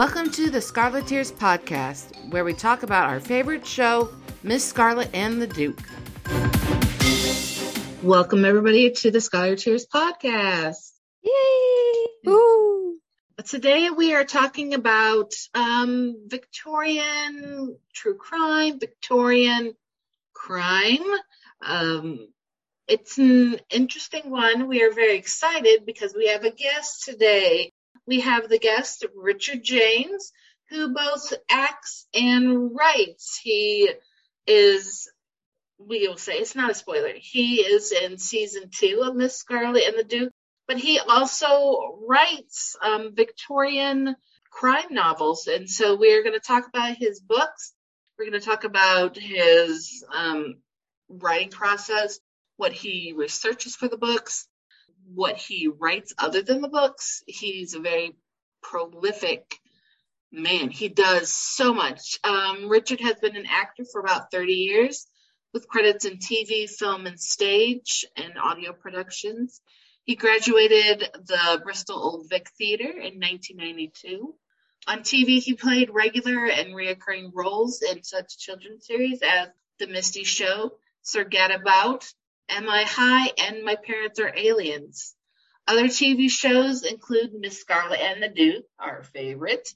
Welcome to the Scarleteers podcast, where we talk about our favorite show, Miss Scarlet and the Duke. Welcome, everybody, to the Scarleteers podcast. Yay! Woo! Today we are talking about um, Victorian true crime, Victorian crime. Um, it's an interesting one. We are very excited because we have a guest today. We have the guest Richard James, who both acts and writes. He is, we will say, it's not a spoiler. He is in season two of Miss Scarlet and the Duke, but he also writes um, Victorian crime novels. And so we're going to talk about his books. We're going to talk about his um, writing process, what he researches for the books, what he writes other than the books. He's a very prolific man. He does so much. Um, Richard has been an actor for about 30 years with credits in TV, film, and stage and audio productions. He graduated the Bristol Old Vic Theatre in 1992. On TV, he played regular and reoccurring roles in such children's series as The Mysti Show, Sir Gadabout, Am I High, and My Parents Are Aliens. Other TV shows include Miss Scarlet and the Duke, our favorite,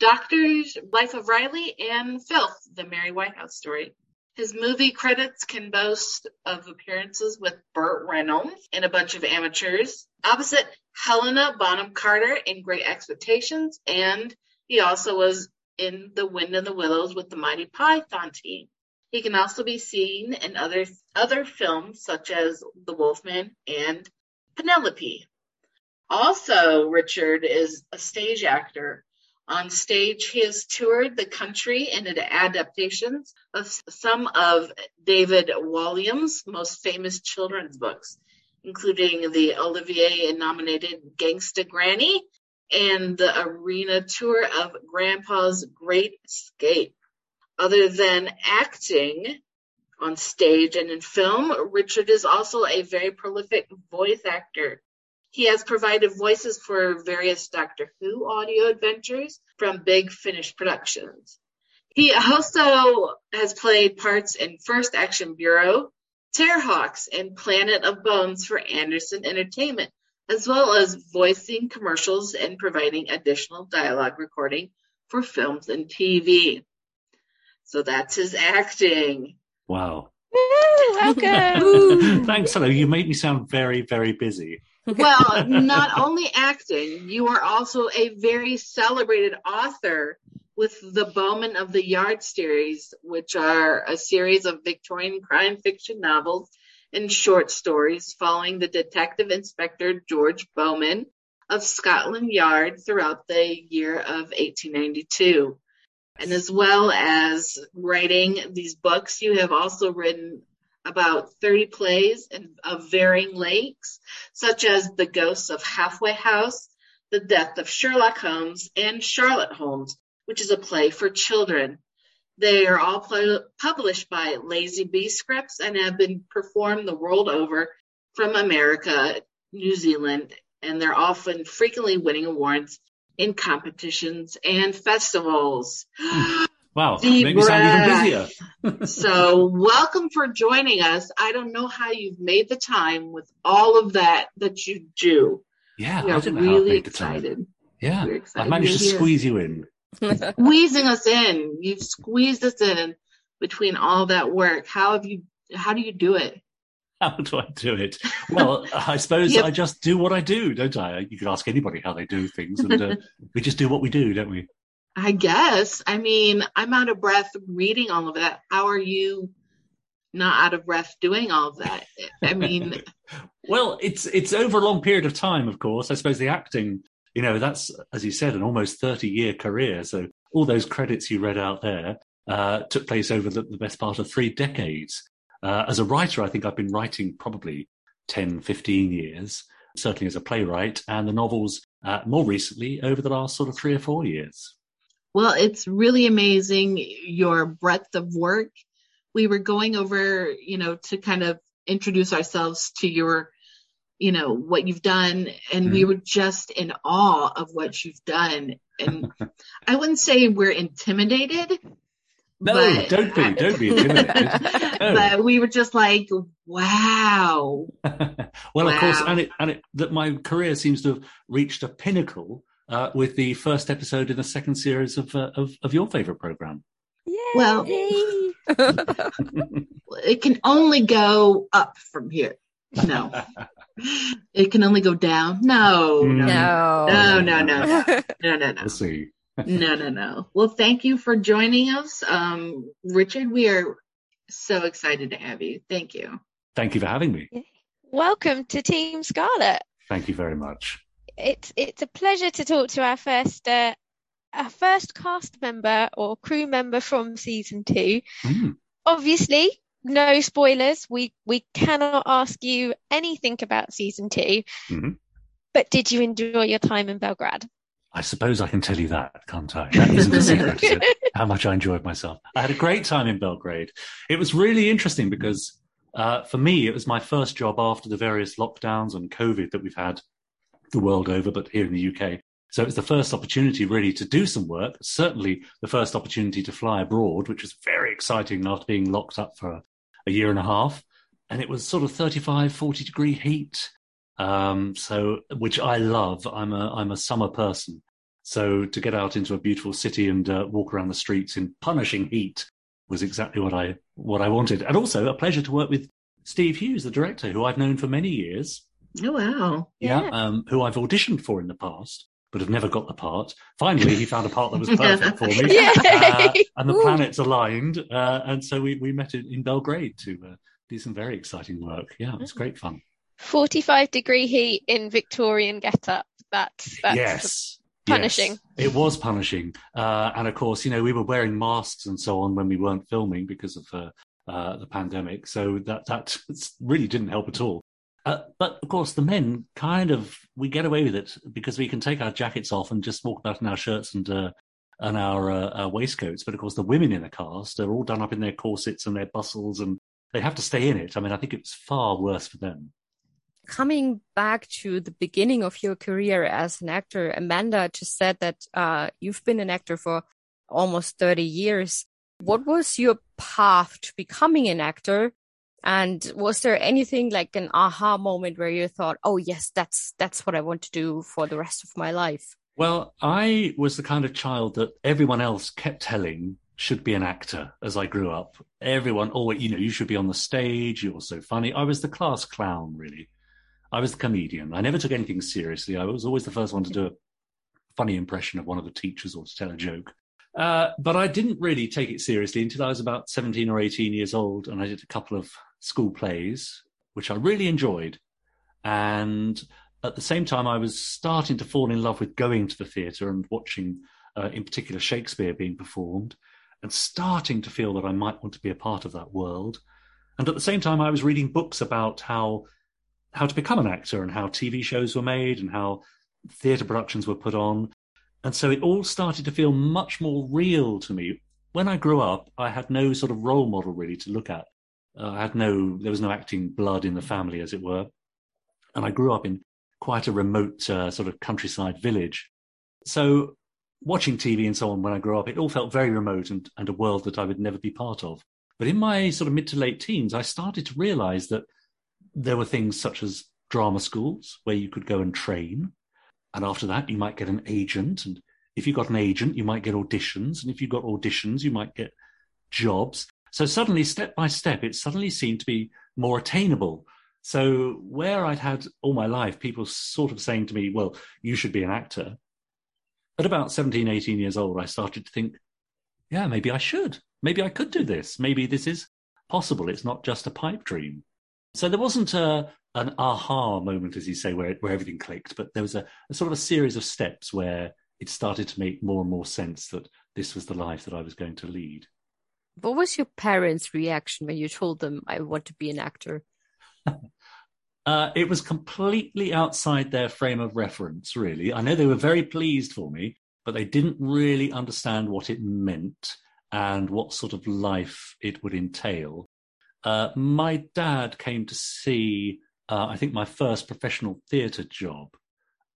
Doctors, Life of Riley, and Filth, the Mary Whitehouse story. His movie credits can boast of appearances with Burt Reynolds in a bunch of amateurs, opposite Helena Bonham Carter in Great Expectations, and he also was in The Wind in the Willows with the Monty Python team. He can also be seen in other other films such as The Wolfman and Penelope. Also, Richard is a stage actor. On stage, he has toured the country in adaptations of some of David Walliams' most famous children's books, including the Olivier nominated Gangsta Granny and the arena tour of Grandpa's Great Escape. Other than acting on stage and in film, Richard is also a very prolific voice actor. He has provided voices for various Doctor Who audio adventures from Big Finish Productions. He also has played parts in First Action Bureau, Terrahawks, and Planet of Bones for Anderson Entertainment, as well as voicing commercials and providing additional dialogue recording for films and TV. So that's his acting. Wow. Welcome. Thanks, hello. You make me sound very, very busy. Well, not only acting, you are also a very celebrated author with the Bowman of the Yard series, which are a series of Victorian crime fiction novels and short stories following the Detective Inspector George Bowman of Scotland Yard throughout the year of 1892 and as well as writing these books, you have also written about 30 plays of varying lengths, such as The Ghosts of Halfway House, The Death of Sherlock Holmes, and Charlotte Holmes, which is a play for children. They are all pl- published by Lazy Bee Scripts and have been performed the world over from America, New Zealand, and they're often frequently winning awards in competitions and festivals. Wow, Deep make me sound breath. even busier. So, welcome for joining us. I don't know how you've made the time with all of that that you do. Yeah, We I are don't know how I really made the time. excited. Yeah, We're I excited managed to you're here. squeeze you in. Squeezing us in. You've squeezed us in between all that work. How have you? How do you do it? How do I do it? Well, I suppose Yep. I just do what I do, don't I? You could ask anybody how they do things, and uh, we just do what we do, don't we? I guess. I mean, I'm out of breath reading all of that. How are you not out of breath doing all of that? I mean, Well, it's it's over a long period of time, of course. I suppose the acting, you know, that's as you said, an almost thirty year career. So all those credits you read out there uh, took place over the, the best part of three decades. Uh, as a writer, I think I've been writing probably 10, 15 years, certainly as a playwright, and the novels uh, more recently over the last sort of three or four years. well, it's really amazing your breadth of work. We were going over, you know, to kind of introduce ourselves to your, you know, what you've done, and we were just in awe of what you've done. and I wouldn't say we're intimidated. No, but- don't be, don't be intimidated. No. But we were just like, wow. well, of course, and it and it that my career seems to have reached a pinnacle uh, with the first episode in the second series of uh, of, of your favorite program. Well- It can only go up from here. No, it can only go down. No, no, no. no, no, no, no, no, no, no. We'll see. No, no, no. Well, thank you for joining us. Um, Richard, we are so excited to have you. Thank you. Thank you for having me. Welcome to Team Scarlet. Thank you very much. It's it's a pleasure to talk to our first uh, our first cast member or crew member from season two. Mm. Obviously, no spoilers. We we cannot ask you anything about season 2 Mhm. But did you enjoy your time in Belgrade? I suppose I can tell you that, can't I? That isn't a secret, is it? How much I enjoyed myself. I had a great time in Belgrade. It was really interesting because uh, for me, it was my first job after the various lockdowns and COVID that we've had the world over, but here in the UK. So it was the first opportunity really to do some work. Certainly the first opportunity to fly abroad, which was very exciting after being locked up for a year and a half. And it was sort of 35, 40 degree heat. Um, so, which I love. I'm a, I'm a summer person. So to get out into a beautiful city and uh, walk around the streets in punishing heat was exactly what I, what I wanted. And also a pleasure to work with Steve Hughes, the director, who I've known for many years. Oh, wow. Yeah. Yeah. Um, who I've auditioned for in the past, but have never got the part. Finally, he found a part that was perfect for me. Uh, and the Woo. planets aligned. Uh, and so we, we met in, in Belgrade to uh, do some very exciting work. Yeah, it was great fun. 45 degree heat in Victorian getup. That's that's yes. punishing. Yes. It was punishing. Uh, and of course, you know, we were wearing masks and so on when we weren't filming because of uh, uh, the pandemic. So that, that really didn't help at all. Uh, but of course, the men kind of, we get away with it because we can take our jackets off and just walk about in our shirts and, uh, and our, uh, our waistcoats. But of course, the women in the cast are all done up in their corsets and their bustles and they have to stay in it. I mean, I think it's far worse for them. Coming back to the beginning of your career as an actor, Amanda just said that uh, you've been an actor for almost 30 years. What was your path to becoming an actor? And was there anything like an aha moment where you thought, "Oh yes, that's that's what I want to do for the rest of my life"? Well, I was the kind of child that everyone else kept telling should be an actor as I grew up. Everyone, oh, you know, you should be on the stage. You're so funny. I was the class clown, really. I was the comedian. I never took anything seriously. I was always the first one to do a funny impression of one of the teachers or to tell a joke. Uh, but I didn't really take it seriously until I was about 17 or 18 years old. And I did a couple of school plays, which I really enjoyed. And at the same time, I was starting to fall in love with going to the theatre and watching, uh, in particular, Shakespeare being performed, and starting to feel that I might want to be a part of that world. And at the same time, I was reading books about how how to become an actor and how TV shows were made and how theatre productions were put on. And so it all started to feel much more real to me. When I grew up, I had no sort of role model really to look at. Uh, I had no, there was no acting blood in the family, as it were. And I grew up in quite a remote uh, sort of countryside village. So watching TV and so on when I grew up, it all felt very remote and, and a world that I would never be part of. But in my sort of mid to late teens, I started to realize that there were things such as drama schools where you could go and train. And after that, you might get an agent. And if you got an agent, you might get auditions. And if you got auditions, you might get jobs. So suddenly, step by step, it suddenly seemed to be more attainable. So where I'd had all my life, people sort of saying to me, well, you should be an actor. At about 17, 18 years old, I started to think, yeah, maybe I should. Maybe I could do this. Maybe this is possible. It's not just a pipe dream. So there wasn't a, an aha moment, as you say, where, where everything clicked, but there was a, a sort of a series of steps where it started to make more and more sense that this was the life that I was going to lead. What was your parents' reaction when you told them I want to be an actor? Uh, it was completely outside their frame of reference, really. I know they were very pleased for me, but they didn't really understand what it meant and what sort of life it would entail. Uh, my dad came to see, uh, I think, my first professional theatre job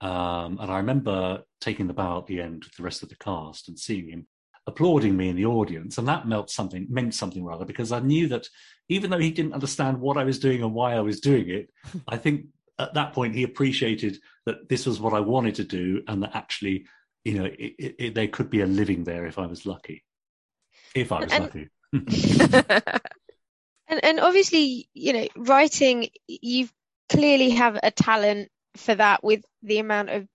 Um, and I remember taking the bow at the end with the rest of the cast and seeing him applauding me in the audience, and that meant something meant something rather because I knew that even though he didn't understand what I was doing and why I was doing it, I think at that point he appreciated that this was what I wanted to do and that actually, you know, it, it, it, there could be a living there if I was lucky. If I was and, lucky. and and obviously, you know, writing you clearly have a talent for that with the amount of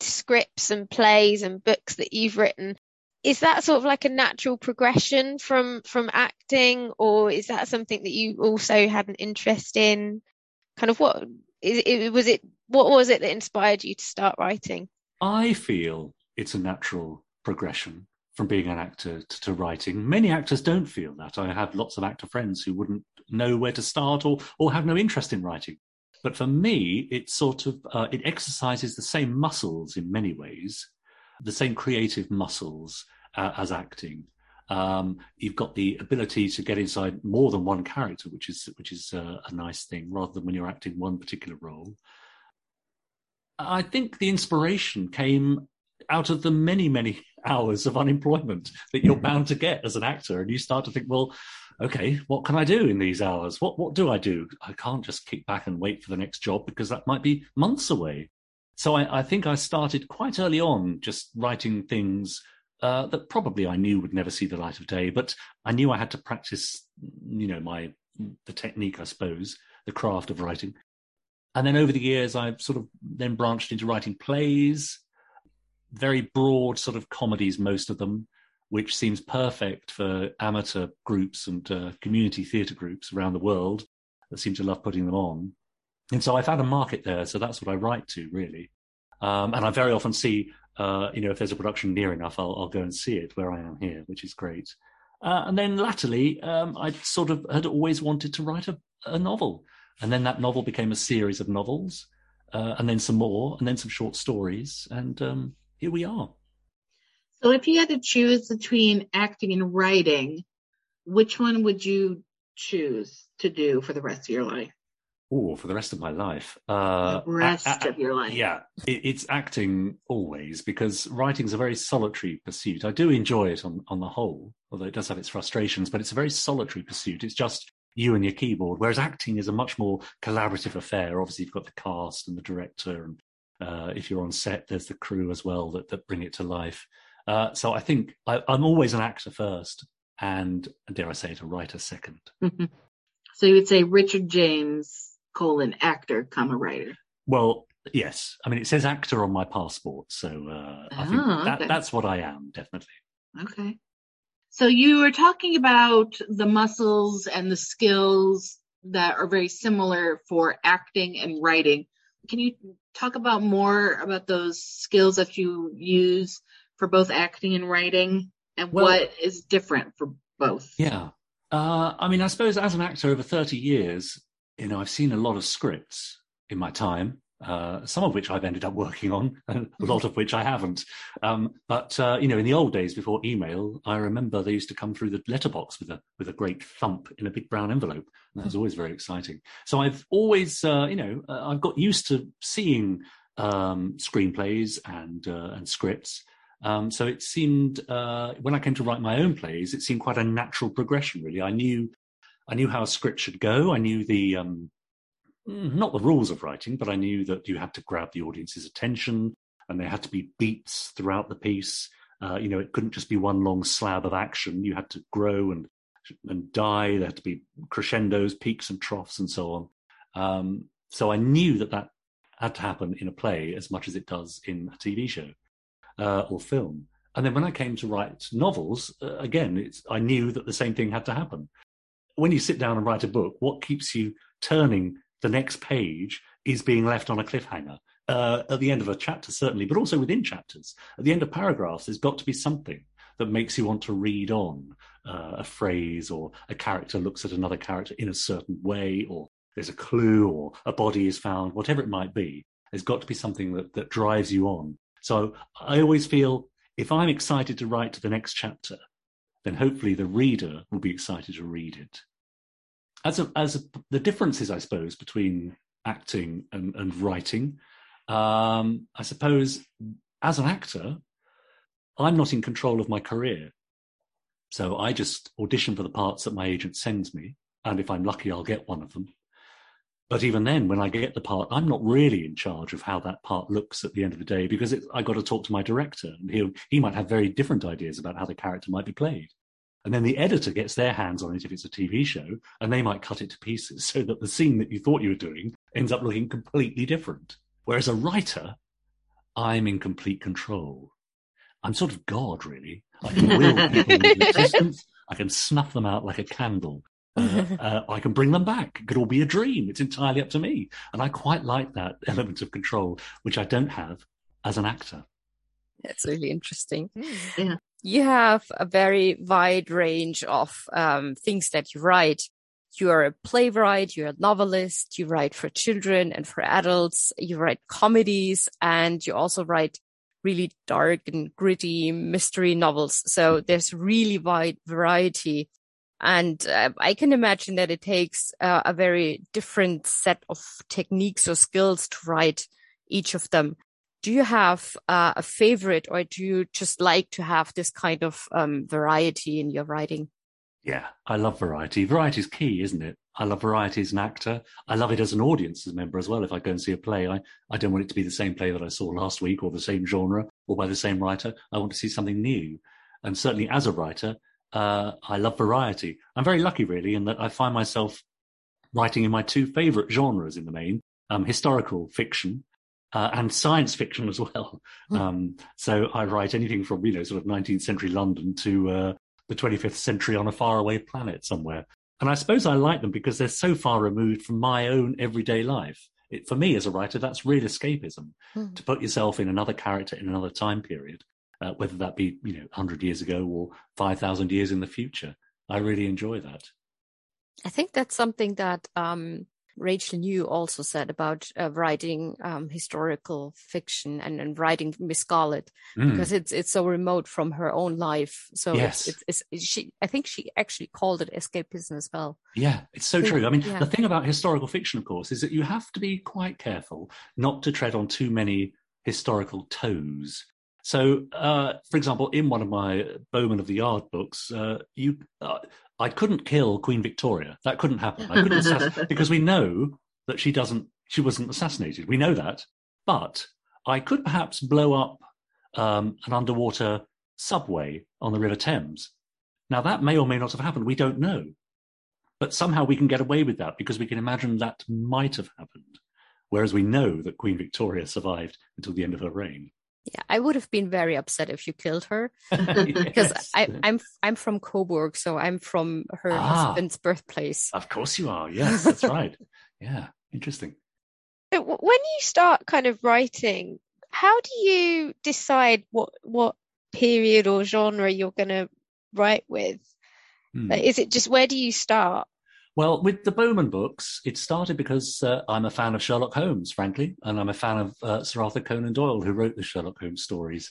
scripts and plays and books that you've written. Is that sort of like a natural progression from from acting or is that something that you also had an interest in? Kind of what is it was it what was it that inspired you to start writing? I feel it's a natural progression from being an actor to, to, writing many actors don't feel that i have lots of actor friends who wouldn't know where to start or or have no interest in writing but for me, it sort of uh, it exercises the same muscles in many ways, the same creative muscles uh, as acting. Um, you've got the ability to get inside more than one character, which is which is uh, a nice thing, rather than when you're acting one particular role. I think the inspiration came out of the many many hours of unemployment that you're bound to get as an actor, and you start to think, well, okay, what can I do in these hours? What what do I do? I can't just kick back and wait for the next job because that might be months away. So I, I think I started quite early on just writing things uh, that probably I knew would never see the light of day, but I knew I had to practice, you know, my the technique, I suppose, the craft of writing. And then over the years, I've sort of then branched into writing plays, very broad sort of comedies, most of them, which seems perfect for amateur groups and uh, community theatre groups around the world that seem to love putting them on. And so I found a market there, so that's what I write to really. Um, and I very often see, uh, you know, if there's a production near enough, I'll, I'll, go and see it where I am here, which is great. Uh, and then latterly, um, I sort of had always wanted to write a, a, novel, and then that novel became a series of novels, uh, and then some more, and then some short stories, and um, here we are. So if you had to choose between acting and writing, which one would you choose to do for the rest of your life? Oh, for the rest of my life. Uh, the rest a- a- of your life. Yeah, it, it's acting always because writing is a very solitary pursuit. I do enjoy it on, on the whole, although it does have its frustrations, but it's a very solitary pursuit. It's just you and your keyboard, whereas acting is a much more collaborative affair. Obviously, you've got the cast and the director, and uh, if you're on set, there's the crew as well that, that bring it to life. Uh, so I think I, am always an actor first, and dare I say it, a writer second. so you would say Richard James colon actor, comma writer. Well, yes. I mean, it says actor on my passport, so uh, I think oh, that, that's what I am definitely. Okay. So you were talking about the muscles and the skills that are very similar for acting and writing. Can you talk about more about those skills that you use for both acting and writing and well, what is different for both? Yeah. Uh, I mean, I suppose as an actor over 30 years, you know, I've seen a lot of scripts in my time, uh, some of which I've ended up working on, and a lot of which I haven't. Um, but uh, you know, in the old days before email, I remember they used to come through the letterbox with a with a great thump in a big brown envelope. And that was always very exciting. So I've always, uh, you know, uh, I've got used to seeing um, screenplays and uh, and scripts. Um, so it seemed uh, when I came to write my own plays, it seemed quite a natural progression. Really, I knew I knew how a script should go. I knew the um, not the rules of writing, but I knew that you had to grab the audience's attention, and there had to be beats throughout the piece. Uh, you know, it couldn't just be one long slab of action. You had to grow and and die. There had to be crescendos, peaks, and troughs, and so on. Um, so I knew that that had to happen in a play as much as it does in a TV show uh, or film. And then when I came to write novels, uh, again, I knew that the same thing had to happen. When you sit down and write a book, what keeps you turning the next page is being left on a cliffhanger. Uh, at the end of a chapter, certainly, but also within chapters. At the end of paragraphs, there's got to be something that makes you want to read on uh, a phrase or a character looks at another character in a certain way, or there's a clue or a body is found, whatever it might be. There's got to be something that, that drives you on so I always feel if I'm excited to write to the next chapter, then hopefully the reader will be excited to read it. As a, as a, the differences, I suppose, between acting and, and writing, Um, I suppose as an actor, I'm not in control of my career. So I just audition for the parts that my agent sends me. And if I'm lucky, I'll get one of them. But even then, when I get the part, I'm not really in charge of how that part looks at the end of the day because I got to talk to my director, and he he might have very different ideas about how the character might be played. And then the editor gets their hands on it if it's a TV show, and they might cut it to pieces so that the scene that you thought you were doing ends up looking completely different. Whereas a writer, I'm in complete control. I'm sort of God, really. I can will people into existence. I can snuff them out like a candle. Uh, uh, I can bring them back. It could all be a dream. It's entirely up to me. And I quite like that element of control, which I don't have as an actor. That's really interesting. Hmm. Yeah. You have a very wide range of um, things that you write. You are a playwright, you're a novelist, you write for children and for adults, you write comedies, and you also write really dark and gritty mystery novels. So there's really wide variety. And uh, I can imagine that it takes uh, a very different set of techniques or skills to write each of them. Do you have uh, a favorite or do you just like to have this kind of um, variety in your writing? Yeah, I love variety. Variety is key, isn't it? I love variety as an actor. I love it as an audience member as well. If I go and see a play, I, I don't want it to be the same play that I saw last week or the same genre or by the same writer. I want to see something new. And certainly as a writer, uh, I love variety. I'm very lucky, really, in that I find myself writing in my two favorite genres in the main um, historical fiction uh, and science fiction as well. Hmm. Um, so I write anything from, you know, sort of 19th century London to uh, the 25th century on a faraway planet somewhere. And I suppose I like them because they're so far removed from my own everyday life. It, for me as a writer, that's real escapism mm. to put yourself in another character in another time period, uh, whether that be, you know, 100 years ago or 5,000 years in the future. I really enjoy that. I think that's something that um, Rachel New also said about uh, writing um, historical fiction and, and writing Miss Scarlet mm. because it's it's so remote from her own life. So yes. it's, it's, it's, she. I think she actually called it escapism as well. Yeah, it's so true. I mean, yeah. the thing about historical fiction, of course, is that you have to be quite careful not to tread on too many historical toes. So, uh, for example, in one of my Bowman of the Yard books, uh, you uh, I couldn't kill Queen Victoria. That couldn't happen. I couldn't assassinate because we know that she doesn't. She wasn't assassinated. We know that. But I could perhaps blow up um, an underwater subway on the River Thames. Now that may or may not have happened. We don't know. But somehow we can get away with that because we can imagine that might have happened. Whereas we know that Queen Victoria survived until the end of her reign. Yeah, I would have been very upset if you killed her because yes. I, am I'm, I'm from Coburg, so I'm from her ah, husband's birthplace. Of course you are. Yes, that's right. Yeah, interesting. When you start kind of writing, how do you decide what what period or genre you're going to write with? Hmm. Like, is it just where do you start? Well, with the Bowman books, it started because uh, I'm a fan of Sherlock Holmes, frankly, and I'm a fan of uh, Sir Arthur Conan Doyle, who wrote the Sherlock Holmes stories.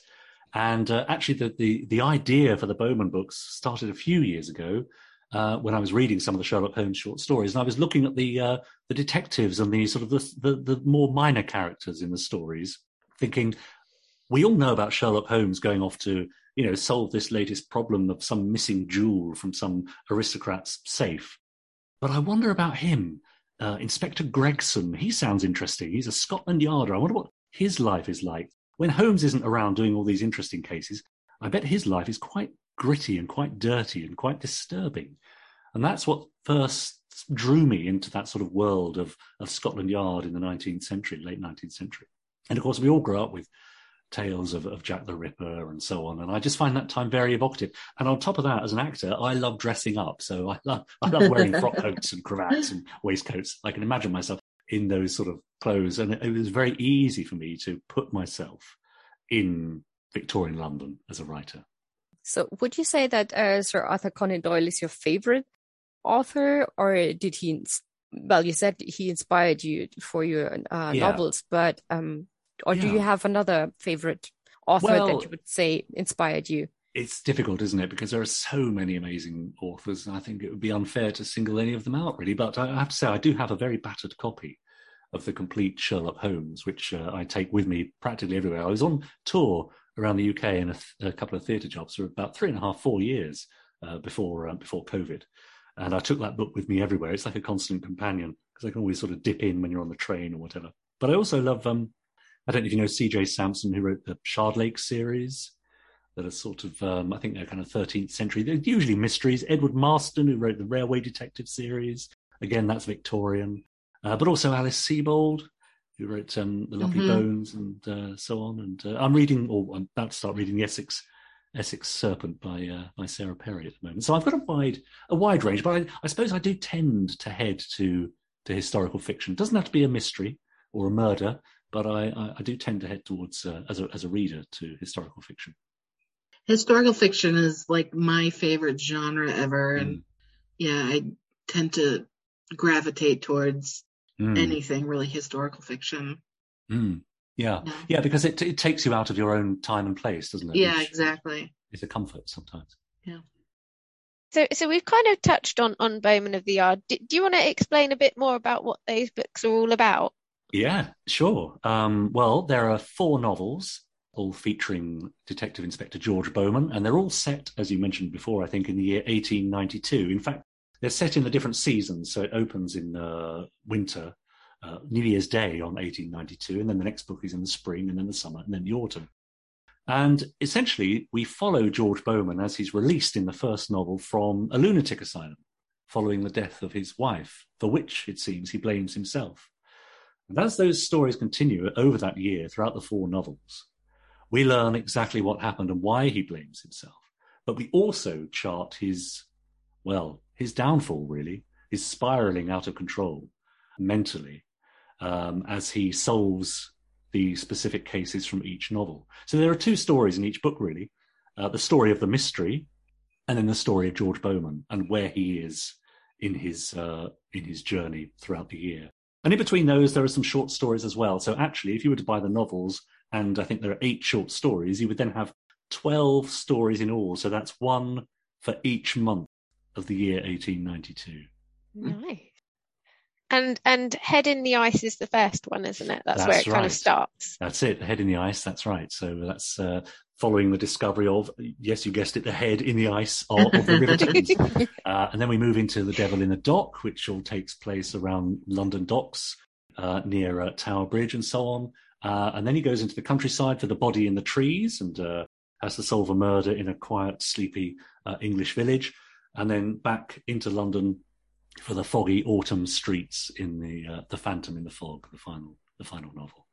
And uh, actually, the, the, the idea for the Bowman books started a few years ago uh, when I was reading some of the Sherlock Holmes short stories, and I was looking at the uh, the detectives and the sort of the, the the more minor characters in the stories, thinking we all know about Sherlock Holmes going off to you know solve this latest problem of some missing jewel from some aristocrat's safe but I wonder about him. Uh, Inspector Gregson, he sounds interesting. He's a Scotland Yarder. I wonder what his life is like. When Holmes isn't around doing all these interesting cases, I bet his life is quite gritty and quite dirty and quite disturbing. And that's what first drew me into that sort of world of, of Scotland Yard in the 19th century, late 19th century. And of course, we all grew up with tales of, of Jack the Ripper and so on. And I just find that time very evocative. And on top of that, as an actor, I love dressing up. So I love, I love wearing frock coats and cravats and waistcoats. I can imagine myself in those sort of clothes. And it, it was very easy for me to put myself in Victorian London as a writer. So would you say that uh, Sir Arthur Conan Doyle is your favorite author or did he, well, you said he inspired you for your uh, yeah. novels, but um, or yeah. do you have another favorite author well, that you would say inspired you? It's difficult, isn't it? Because there are so many amazing authors, and I think it would be unfair to single any of them out, really. But I have to say, I do have a very battered copy of the complete Sherlock Holmes, which uh, I take with me practically everywhere. I was on tour around the UK in a, th- a couple of theatre jobs for about three and a half, four years uh, before um, before COVID, and I took that book with me everywhere. It's like a constant companion because I can always sort of dip in when you're on the train or whatever. But I also love. Um, I don't know if you know C.J. Sansom, who wrote the Shardlake series that are sort of, um, I think they're kind of 13th century. They're usually mysteries. Edward Marston, who wrote the Railway Detective series. Again, that's Victorian. Uh, but also Alice Sebold, who wrote um, The Lovely mm-hmm. Bones and uh, so on. And uh, I'm reading, or I'm about to start reading the Essex Essex Serpent by uh, by Sarah Perry at the moment. So I've got a wide a wide range, but I, I, suppose I do tend to head to to historical fiction. It doesn't have to be a mystery or a murder, but I, I, I do tend to head towards uh, as a as a reader to historical fiction. Historical fiction is like my favorite genre ever, and mm. yeah, I tend to gravitate towards mm. anything really historical fiction. Mm. Yeah. yeah, yeah, because it it takes you out of your own time and place, doesn't it? Yeah, Which exactly. It's a comfort sometimes. Yeah. So, so we've kind of touched on on Bowman of the Yard. Do, do you want to explain a bit more about what those books are all about? Yeah, sure. Um, well, there are four novels, all featuring Detective Inspector George Bowman, and they're all set, as you mentioned before, I think, in the year 1892. In fact, they're set in the different seasons, so it opens in uh, winter, uh, New Year's Day on 1892, and then the next book is in the spring, and then the summer, and then the autumn. And essentially, we follow George Bowman as he's released in the first novel from a lunatic asylum following the death of his wife, for which, it seems, he blames himself. And as those stories continue over that year throughout the four novels, we learn exactly what happened and why he blames himself. But we also chart his, well, his downfall, really, his spiraling out of control mentally um, as he solves the specific cases from each novel. So there are two stories in each book, really uh, the story of the mystery and then the story of George Bowman and where he is in his uh, in his journey throughout the year. And in between those, there are some short stories as well. So actually, if you were to buy the novels, and I think there are eight short stories, you would then have 12 stories in all. So that's one for each month of the year 1892. Nice. And and Head in the Ice is the first one, isn't it? That's, that's where it right. kind of starts. That's it. Head in the Ice. That's right. So that's uh, following the discovery of, yes, you guessed it, the head in the ice of, of the River Thames. uh, and then we move into The Devil in the Dock, which all takes place around London docks uh, near uh, Tower Bridge and so on. Uh, and then he goes into the countryside for The Body in the Trees and uh, has to solve a murder in a quiet, sleepy uh, English village. And then back into London for the foggy autumn streets in the uh, the Phantom in the Fog, the final the final novel.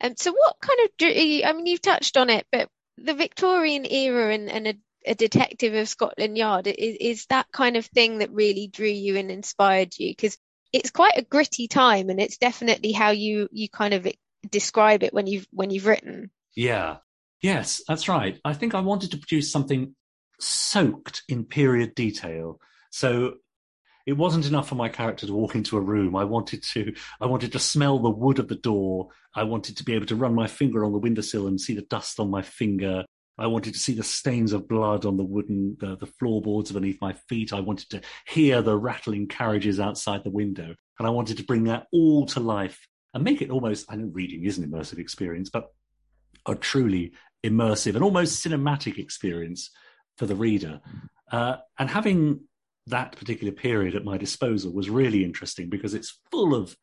And so, what kind of? I mean, you've touched on it, but the Victorian era and, and a, a, detective of Scotland Yard is, is that kind of thing that really drew you and inspired you because it's quite a gritty time, and it's definitely how you you kind of describe it when you've when you've written. Yeah, yes, that's right. I think I wanted to produce something soaked in period detail. So it wasn't enough for my character to walk into a room. I wanted to I wanted to smell the wood of the door. I wanted to be able to run my finger on the windowsill and see the dust on my finger. I wanted to see the stains of blood on the wooden the, the floorboards beneath my feet. I wanted to hear the rattling carriages outside the window, and I wanted to bring that all to life and make it almost. I know reading is an immersive experience, but a truly immersive and almost cinematic experience for the reader. Uh, and having that particular period at my disposal was really interesting because it's full of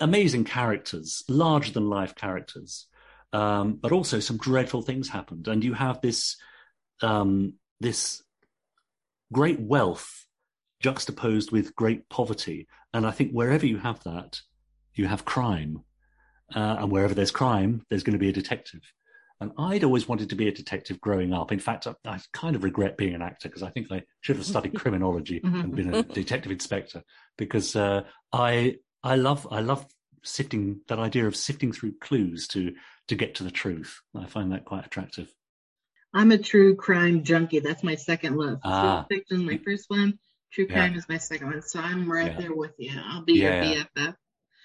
amazing characters, larger than life characters, um, but also some dreadful things happened, and you have this um, this great wealth juxtaposed with great poverty, and I think wherever you have that, you have crime, uh, and wherever there's crime, there's going to be a detective. And I'd always wanted to be a detective growing up. In fact, I, I kind of regret being an actor because I think I should have studied criminology mm-hmm. and been a detective inspector because uh, I I love I love sifting that idea of sifting through clues to to get to the truth. I find that quite attractive. I'm a true crime junkie. That's my second love. Ah. Fiction, my first one. True crime yeah. is my second one. So I'm right yeah. there with you. I'll be yeah. your BFF.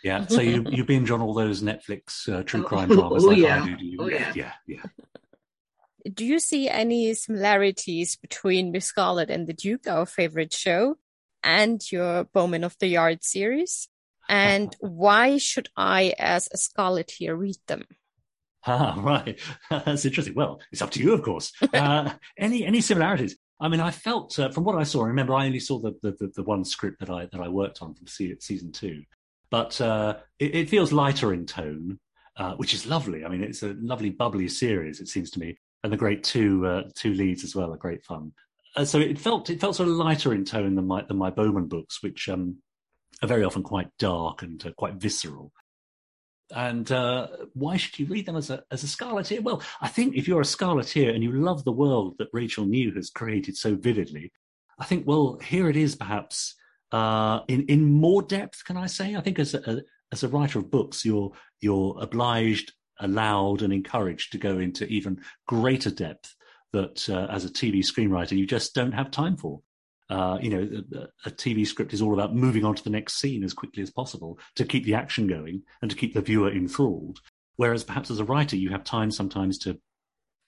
Yeah. So you you binge on all those Netflix uh, true crime dramas oh, like yeah. I do, do you? Oh, yeah. yeah, yeah. Do you see any similarities between Miss Scarlet and the Duke, our favorite show, and your Bowman of the Yard series? And why should I, as a Scarleteer, read them? Ah, right. That's interesting. Well, it's up to you, of course. Uh, any any similarities? I mean, I felt uh, from what I saw. Remember, I only saw the, the the one script that I that I worked on from season two, but uh, it, it, feels lighter in tone, uh, which is lovely. I mean, it's a lovely bubbly series. It seems to me, and the great two uh, two leads as well are great fun. Uh, so it felt it felt sort of lighter in tone than my than my Bowman books, which um, are very often quite dark and quite visceral. And uh, why should you read them as a as a Scarleteer? Well, I think if you're a Scarleteer and you love the world that Rachel New has created so vividly, I think well here it is perhaps uh, in in more depth. Can I say? I think as a, as a writer of books, you're you're obliged, allowed, and encouraged to go into even greater depth that uh, as a TV screenwriter you just don't have time for. Uh, you know, a, a, TV script is all about moving on to the next scene as quickly as possible to keep the action going and to keep the viewer enthralled. Whereas perhaps as a writer, you have time sometimes to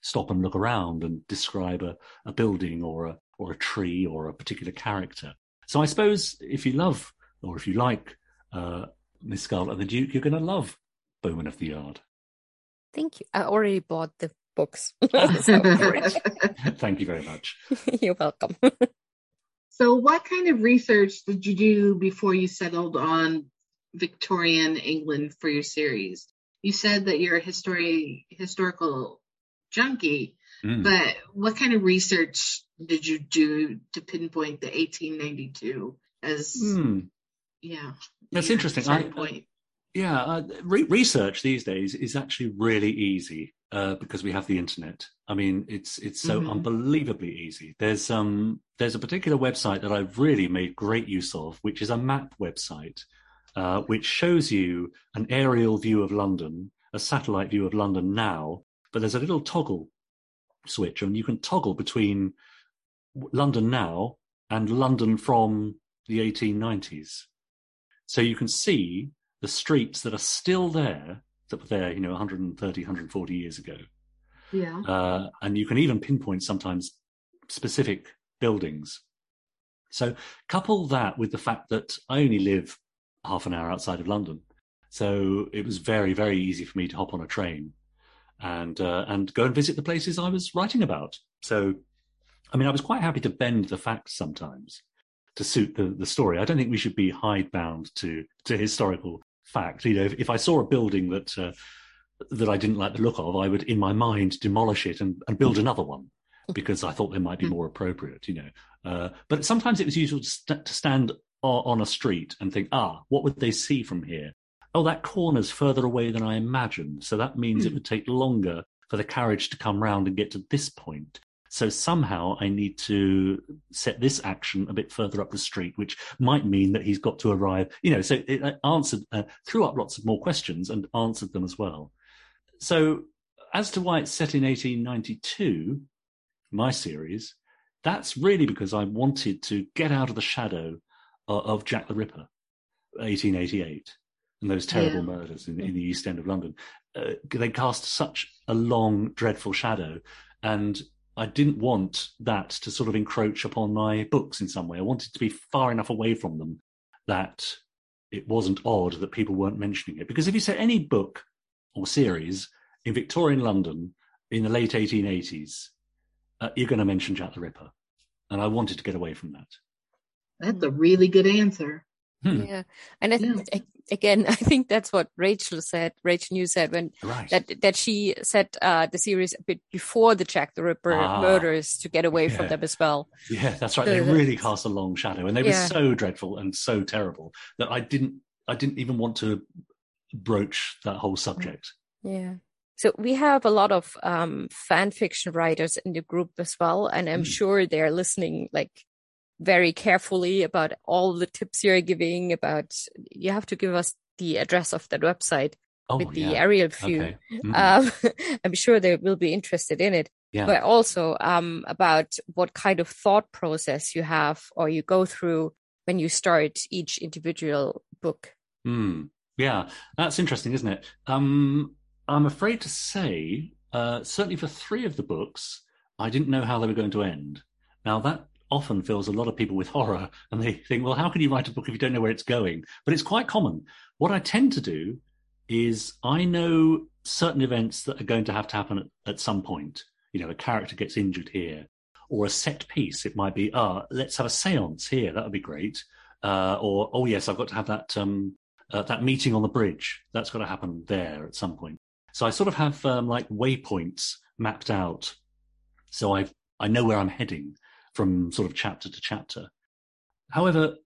stop and look around and describe a, a building or a, or a tree or a particular character. So I suppose if you love or if you like uh, Miss Scarlet and the Duke, you're going to love Bowman of the Yard. Thank you. I already bought the books. Thank you very much. You're welcome. So, what kind of research did you do before you settled on Victorian England for your series? You said that you're a history historical junkie, mm. but what kind of research did you do to pinpoint the 1892 as? Mm. Yeah, that's interesting. I, point. Yeah, uh, re- research these days is actually really easy uh, because we have the internet. I mean, it's it's so mm-hmm. unbelievably easy. There's um there's a particular website that I've really made great use of, which is a map website, uh, which shows you an aerial view of London, a satellite view of London now. But there's a little toggle switch, and you can toggle between London now and London from the 1890s. So you can see the streets that are still there that were there, you know, 130, 140 years ago. Yeah. Uh, and you can even pinpoint sometimes specific buildings. So couple that with the fact that I only live half an hour outside of London. So it was very, very easy for me to hop on a train and uh, and go and visit the places I was writing about. So, I mean, I was quite happy to bend the facts sometimes to suit the, the story. I don't think we should be hidebound to to historical fact. You know, if, if I saw a building that uh, that I didn't like the look of, I would, in my mind, demolish it and, and build another one because I thought they might be more appropriate. You know, uh, but sometimes it was useful to, st- to stand on a street and think, ah, what would they see from here? Oh, that corner's further away than I imagined, so that means it hmm. would take longer for the carriage to come round and get to this point. So somehow I need to set this action a bit further up the street, which might mean that he's got to arrive. You know, so it answered, uh, threw up lots of more questions and answered them as well. So as to why it's set in 1892, my series, that's really because I wanted to get out of the shadow of, of Jack the Ripper, 1888, and those terrible yeah. murders in, in, the East End of London. Uh, they cast such a long, dreadful shadow, and I didn't want that to sort of encroach upon my books in some way. I wanted to be far enough away from them that it wasn't odd that people weren't mentioning it. Because if you say any book or series in Victorian London in the late 1880s, uh, you're going to mention Jack the Ripper. And I wanted to get away from that. That's a really good answer. Hmm. Yeah, and I th- yeah. again, I think that's what Rachel said. Rachel New said when right. that that she set uh, the series a bit before the Jack the Ripper ah, murders to get away yeah. from them as well. Yeah, that's right. they really cast a long shadow, and they were so dreadful and so terrible that I didn't I didn't even want to broach that whole subject. Yeah. So we have a lot of um, fan fiction writers in the group as well, and I'm mm. sure they're listening like very carefully about all the tips you're giving about you have to give us the address of that website oh, with the yeah. aerial view okay. mm-hmm. um, i'm sure they will be interested in it yeah. but also um, about what kind of thought process you have or you go through when you start each individual book mm. yeah that's interesting isn't it um, i'm afraid to say uh, certainly for three of the books i didn't know how they were going to end now that often fills a lot of people with horror and they think, well, how can you write a book if you don't know where it's going? But it's quite common. What I tend to do is I know certain events that are going to have to happen at, at some point. You know, a character gets injured here, or a set piece. It might be, ah, let's have a séance here. That would be great. Uh, or, oh yes, I've got to have that um, uh, that meeting on the bridge. That's got to happen there at some point. So I sort of have um, like waypoints mapped out, so I've, I know where I'm heading from sort of chapter to chapter. However,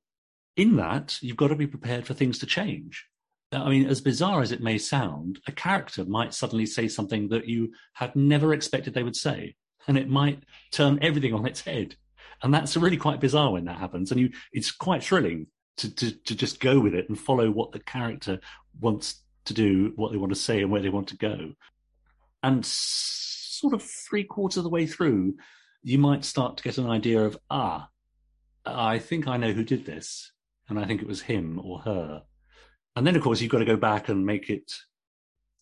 in that you've got to be prepared for things to change. I mean, as bizarre as it may sound, a character might suddenly say something that you had never expected they would say, and it might turn everything on its head. And that's really quite bizarre when that happens. And you, it's quite thrilling to, to, to just go with it and follow what the character wants to do, what they want to say, and where they want to go. And sort of three quarters of the way through, you might start to get an idea of, ah, I think I know who did this. And I think it was him or her and then, of course, you've got to go back and make it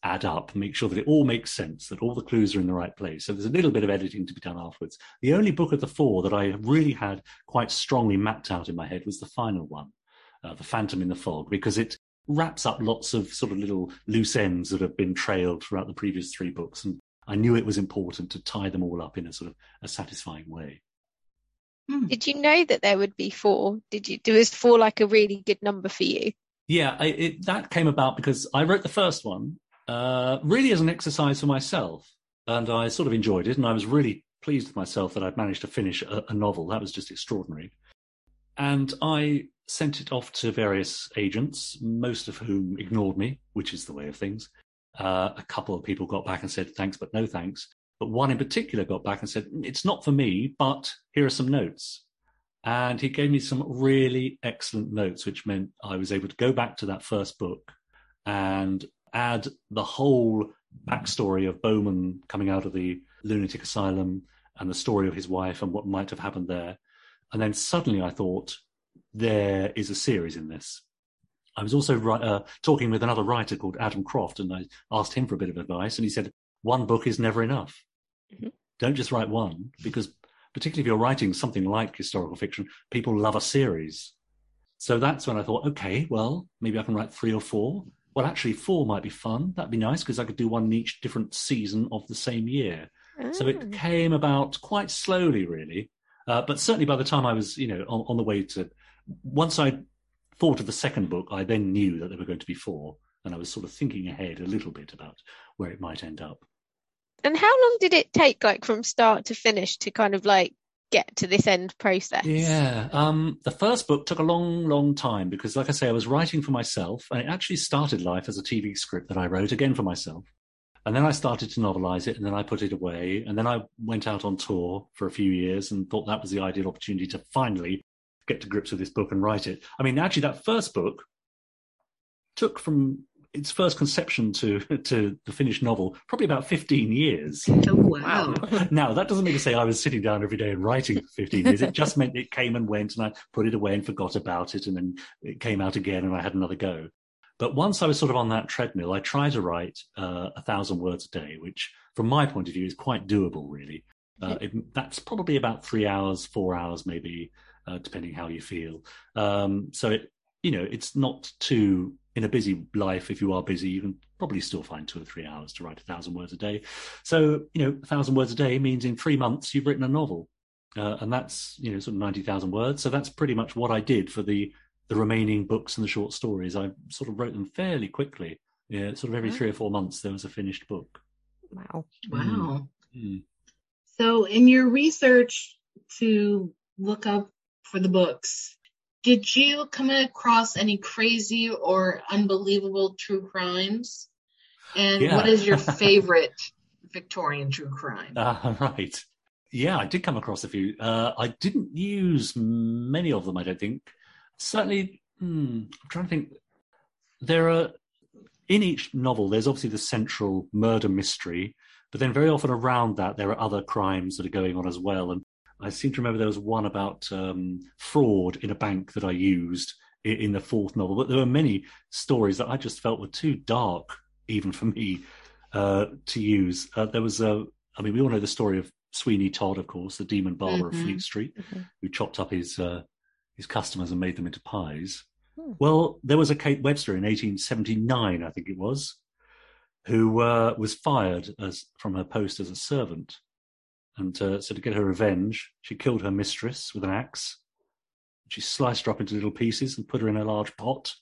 add up, make sure that it all makes sense, that all the clues are in the right place. So there's a little bit of editing to be done afterwards. The only book of the four that I really had quite strongly mapped out in my head was the final one, uh, The Phantom in the Fog, because it wraps up lots of sort of little loose ends that have been trailed throughout the previous three books. And I knew it was important to tie them all up in a sort of a satisfying way. Hmm. Did you know that there would be four? Did you? do Was four like a really good number for you? Yeah, I, it, that came about because I wrote the first one uh, really as an exercise for myself, and I sort of enjoyed it, and I was really pleased with myself that I'd managed to finish a, a novel. That was just extraordinary. And I sent it off to various agents, most of whom ignored me, which is the way of things. Uh, a couple of people got back and said thanks, but no thanks. But one in particular got back and said, It's not for me, but here are some notes. And he gave me some really excellent notes, which meant I was able to go back to that first book and add the whole backstory of Bowman coming out of the lunatic asylum and the story of his wife and what might have happened there. And then suddenly I thought, there is a series in this. I was also uh, talking with another writer called Adam Croft, and I asked him for a bit of advice, and he said, one book is never enough. Mm-hmm. Don't just write one, because particularly if you're writing something like historical fiction, people love a series. So that's when I thought, okay, well, maybe I can write three or four. Well, actually, four might be fun. That'd be nice because I could do one in each different season of the same year. So it ah. came about quite slowly, really. Uh, but certainly by the time I was, you know, on, on the way to, once I thought of the second book, I then knew that there were going to be four. And I was sort of thinking ahead a little bit about where it might end up. And how long did it take, like from start to finish, to kind of like get to this end process? Yeah, um, the first book took a long, long time because, like I say, I was writing for myself, and it actually started life as a TV script that I wrote again for myself. And then I started to novelize it, and then I put it away, and then I went out on tour for a few years and thought that was the ideal opportunity to finally get to grips with this book and write it. I mean, actually, that first book took from its first conception to to the finished novel probably about 15 years. Oh wow. Now that doesn't mean to say i was sitting down every day and writing for 15 years. It just meant it came and went and i put it away and forgot about it and then it came out again and i had another go. But once i was sort of on that treadmill i tried to write uh, a thousand words a day which from my point of view is quite doable really. Uh, it, that's probably about three hours four hours maybe uh, depending how you feel um, so it you know it's not too in a busy life, if you are busy, you can probably still find two or three hours to write a thousand words a day. So, you know, a thousand words a day means in three months you've written a novel. Uh, and that's, you know, sort of 90,000 words. So that's pretty much what I did for the, the remaining books and the short stories. I sort of wrote them fairly quickly. Yeah, sort of every three or four months there was a finished book. Wow. Wow. Mm. So in your research to look up for the books, did you come across any crazy or unbelievable true crimes? And yeah. what is your favorite Victorian true crime? Uh, right. Yeah, I did come across a few. Uh, I didn't use many of them, I don't think. Certainly, hmm, I'm trying to think. There are, in each novel, there's obviously the central murder mystery, but then very often around that, there are other crimes that are going on as well. And I seem to remember there was one about um, fraud in a bank that I used in, in, the fourth novel. But there were many stories that I just felt were too dark, even for me, uh, to use. Uh, there was a, I mean, we all know the story of Sweeney Todd, of course, the demon barber of Mhm. Fleet Street, Mhm. who chopped up his uh, his customers and made them into pies. Hmm. Well, there was a Kate Webster in 1879, I think it was, who uh, was fired as from her post as a servant, and uh, so to get her revenge, she killed her mistress with an axe. She sliced her up into little pieces and put her in a large pot.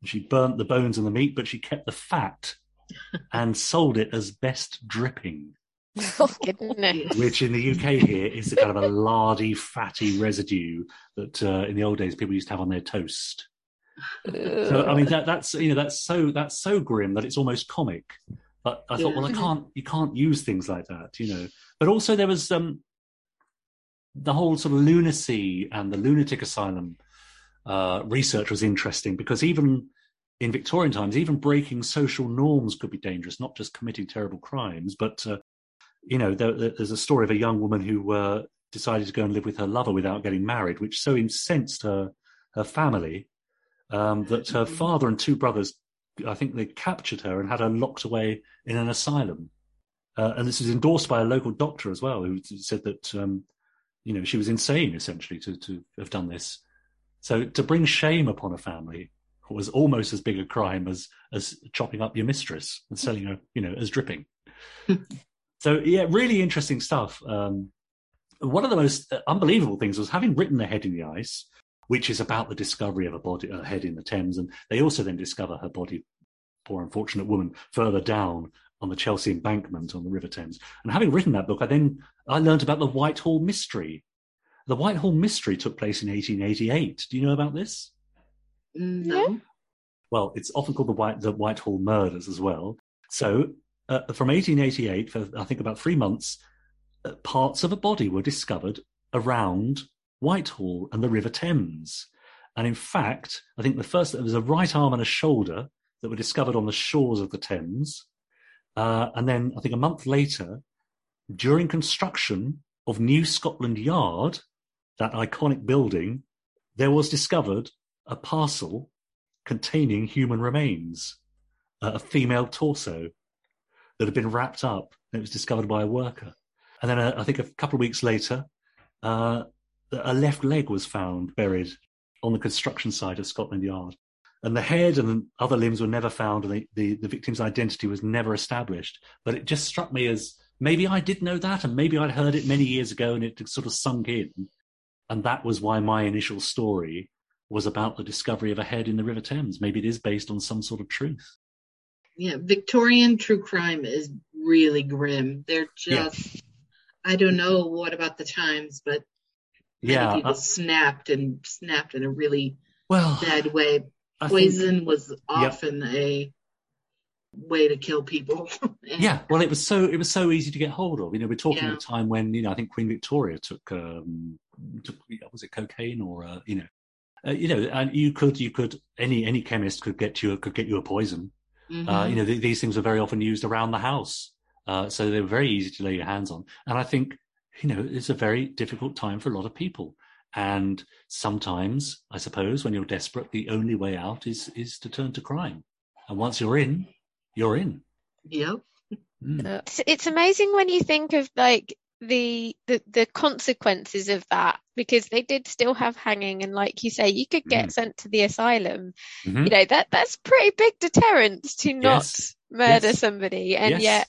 And she burnt the bones and the meat, but she kept the fat and sold it as best dripping, Goodness. which in the UK here is the kind of a lardy, fatty residue that uh, in the old days people used to have on their toast. So I mean that that's you know that's so that's so grim that it's almost comic. But I thought, well, I can't you can't use things like that, you know. But also there was um the whole sort of lunacy and the lunatic asylum uh, research was interesting because even in Victorian times, even breaking social norms could be dangerous, not just committing terrible crimes, but uh, you know, there, there- there's a story of a young woman who uh, decided to go and live with her lover without getting married, which so incensed her her family um, that her Mhm. father and two brothers, I think they captured her and had her locked away in an asylum. Uh, and this was endorsed by a local doctor as well, who said that um, you know she was insane essentially to to have done this. So to bring shame upon a family was almost as big a crime as as chopping up your mistress and selling her, you know, as dripping. so yeah, really interesting stuff. Um, one of the most unbelievable things was having written The Head in the Ice, which is about the discovery of a body, a head in the Thames, and they also then discover her body, poor unfortunate woman, further down on the Chelsea embankment on the River Thames. And having written that book, I then I learned about the Whitehall mystery. The Whitehall mystery took place in 1888. Do you know about this? No. well, it's often called the White the Whitehall murders as well. So, uh, from 1888, for I think about three months, uh, parts of a body were discovered around Whitehall and the River Thames. And in fact, I think the first there was a right arm and a shoulder that were discovered on the shores of the Thames. Uh, and then I think a month later, during construction of New Scotland Yard, that iconic building, there was discovered a parcel containing human remains, uh, a female torso that had been wrapped up. And it was discovered by a worker. And then uh, I think a couple of weeks later, uh, a left leg was found buried on the construction site of Scotland Yard. And the head and other limbs were never found, and the, the, the victim's identity was never established. But it just struck me as maybe I did know that, and maybe I'd heard it many years ago, and it sort of sunk in. And that was why my initial story was about the discovery of a head in the River Thames. Maybe it is based on some sort of truth. Yeah, Victorian true crime is really grim. They're Yeah. just, I don't know what about the times, but Yeah. people uh, snapped and snapped in a really well, bad way. I think- Poison was often a way to kill people. And- yeah. Well, it was so it was so easy to get hold of. You know, we're talking Yeah. at a time when you know I think Queen Victoria took um, took was it cocaine or uh, you know. Uh, you know, and you could, you could, any any chemist could get you could get you a poison. Mhm. Uh, you know, th- these things are very often used around the house, uh, so they're very easy to lay your hands on. And I think, you know, it's a very difficult time for a lot of people. And sometimes, I suppose, when you're desperate, the only way out is is to turn to crime. And once you're in, you're in. Yep. Mm. It's, it's amazing when you think of like the, the the consequences of that because they did still have hanging and like you say you could get Mm. sent to the asylum Mhm. you know that that's pretty big deterrence to not Yes. murder Yes. somebody and Yes. yet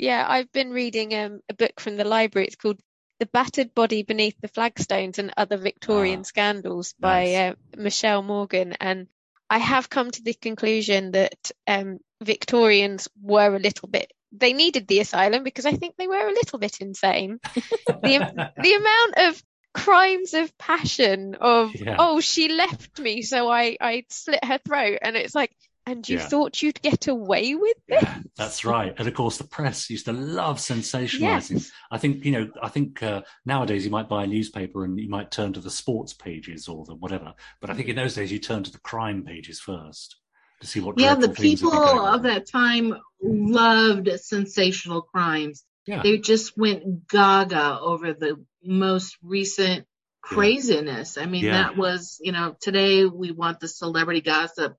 yeah I've been reading um, a book from the library it's called The Battered Body Beneath the Flagstones and Other Victorian Ah, Scandals by nice. uh, Michelle Morgan and I have come to the conclusion that um, Victorians were a little bit they needed the asylum because I think they were a little bit insane. the the amount of crimes of passion of Yeah. oh she left me so I I slit her throat and it's like and you Yeah. thought you'd get away with this? Yeah, that's right. And of course, the press used to love sensationalizing. Yes. I think you know. I think uh, nowadays you might buy a newspaper and you might turn to the sports pages or the whatever. But I think in those days you turned to the crime pages first to see what. Yeah, the dreadful things had people been going of that time loved sensational crimes. Yeah. They just went gaga over the most recent craziness. I mean, Yeah. that was, you know, today we want the celebrity gossip.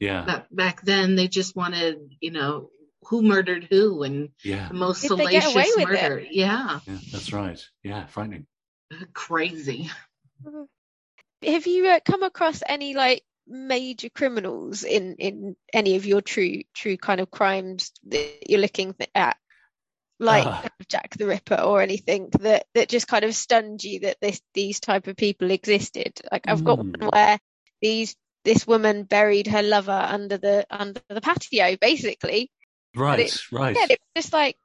Yeah, But back then they just wanted, you know, who murdered who and Yeah, the most Did they get away salacious with it? murder. Yeah, yeah, that's right. Yeah, frightening. crazy. Have you uh, come across any like major criminals in in any of your true true kind of crimes that you're looking at, like Ah. Jack the Ripper or anything that that just kind of stunned you that this these type of people existed? Like I've got one Hmm. where these this woman buried her lover under the under the patio, basically. Right, it- right. Yeah, it was just like,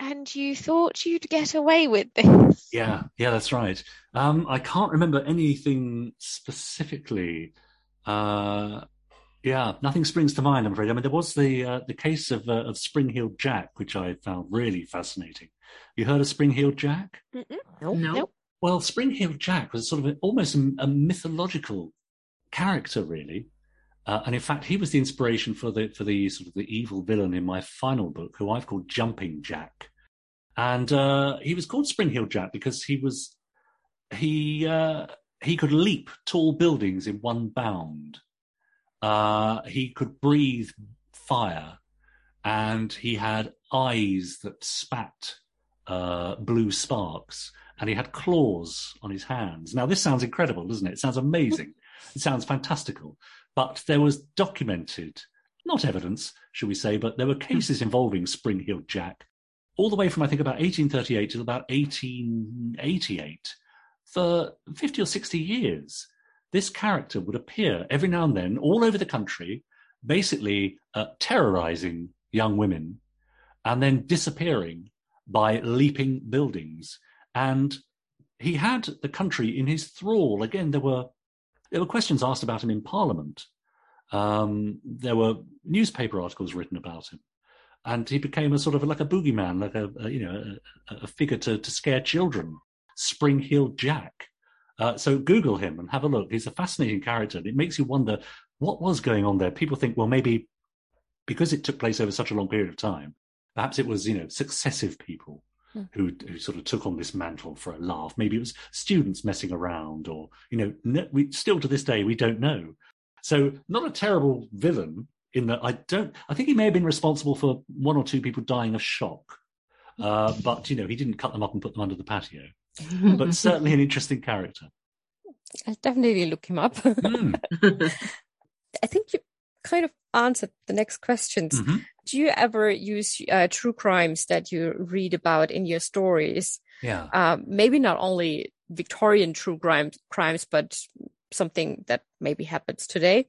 and you thought you'd get away with this. Yeah, yeah, that's right. Um, I can't remember anything specifically. Uh, yeah, nothing springs to mind. I'm afraid. I mean, there was the uh, the case of uh, of Spring Heeled Jack, which I found really fascinating. You heard of Spring Heeled Jack? Nope. No, Nope. Well, Spring Heeled Jack was sort of a, almost a, a mythological character, really. Uh, and in fact, he was the inspiration for the for the sort of the evil villain in my final book, who I've called Jumping Jack. And uh, he was called Spring Heeled Jack because he was he uh, he could leap tall buildings in one bound. Uh, he could breathe fire, and he had eyes that spat uh, blue sparks, and he had claws on his hands. Now, this sounds incredible, doesn't it? It sounds amazing. It sounds fantastical. But there was documented, not evidence, should we say, but there were cases involving Spring Heeled Jack all the way from, I think, about 1838 to about 1888. For 50 or 60 years, this character would appear every now and then all over the country, basically uh, terrorizing young women and then disappearing by leaping buildings. And he had the country in his thrall. Again, there were there were questions asked about him in Parliament. Um, there were newspaper articles written about him, and he became a sort of like a boogeyman, like a, a you know a, a figure to, to scare children. Spring Heeled Jack. Uh, so Google him and have a look. He's a fascinating character. It makes you wonder what was going on there. People think, well, maybe because it took place over such a long period of time, perhaps it was you know successive people Hmm. who who sort of took on this mantle for a laugh. Maybe it was students messing around, or you know, we still to this day we don't know. So not a terrible villain in that I don't. I think he may have been responsible for one or two people dying of shock, uh, but you know he didn't cut them up and put them under the patio. But certainly an interesting character. I'll definitely look him up. Mm. I think you kind of answered the next questions. Mhm. Do you ever use uh, true crimes that you read about in your stories? Yeah. Um, maybe not only Victorian true crimes, crimes, but something that maybe happens today.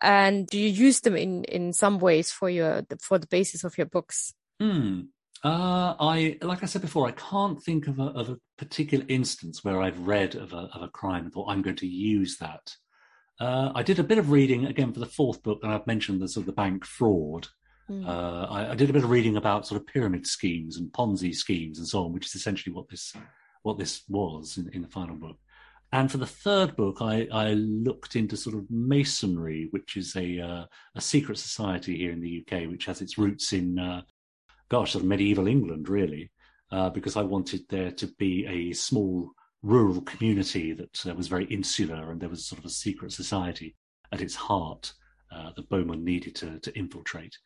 And do you use them in in some ways for your for the basis of your books? Hmm. Uh, I like I said before, I can't think of a of a particular instance where I've read of a of a crime and thought I'm going to use that. Uh, I did a bit of reading again for the fourth book, and I've mentioned the sort of the bank fraud. Mm. Uh, I, I did a bit of reading about sort of pyramid schemes and Ponzi schemes and so on, which is essentially what this what this was in, in the final book. And for the third book, I, I looked into sort of masonry, which is a uh, a secret society here in the UK, which has its roots in uh, gosh, sort of medieval England, really, uh, because I wanted there to be a small rural community that uh, was very insular and there was sort of a secret society at its heart uh, that Bowman needed to, to infiltrate.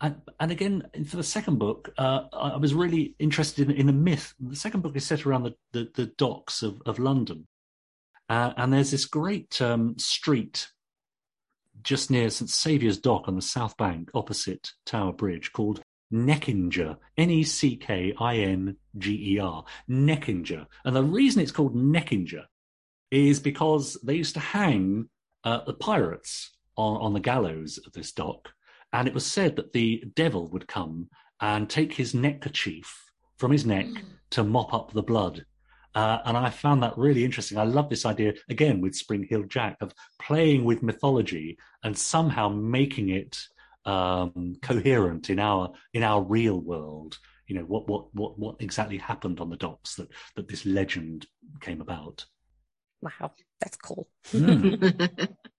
And, and again, for the second book, uh, I was really interested in, in the myth. The second book is set around the, the, the docks of, of London. Uh, and there's this great um, street just near St Saviour's Dock on the south bank opposite Tower Bridge called Neckinger, N E C K I N G E R, Neckinger. And the reason it's called Neckinger is because they used to hang uh, the pirates on, on the gallows of this dock. And it was said that the devil would come and take his neckerchief from his neck to mop up the blood. Uh, and I found that really interesting. I love this idea, again, with Spring Heeled Jack, of playing with mythology and somehow making it um, coherent in our in our real world. You know what what what what exactly happened on the docks that that this legend came about. Wow, that's cool. Mm.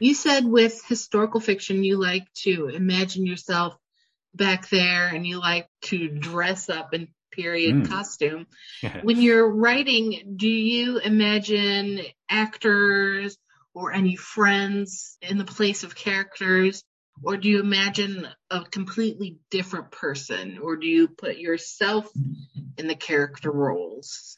you said with historical fiction, you like to imagine yourself back there and you like to dress up in period Mm. costume. When you're writing, do you imagine actors or any friends in the place of characters? or do you imagine a completely different person, or do you put yourself in the character roles?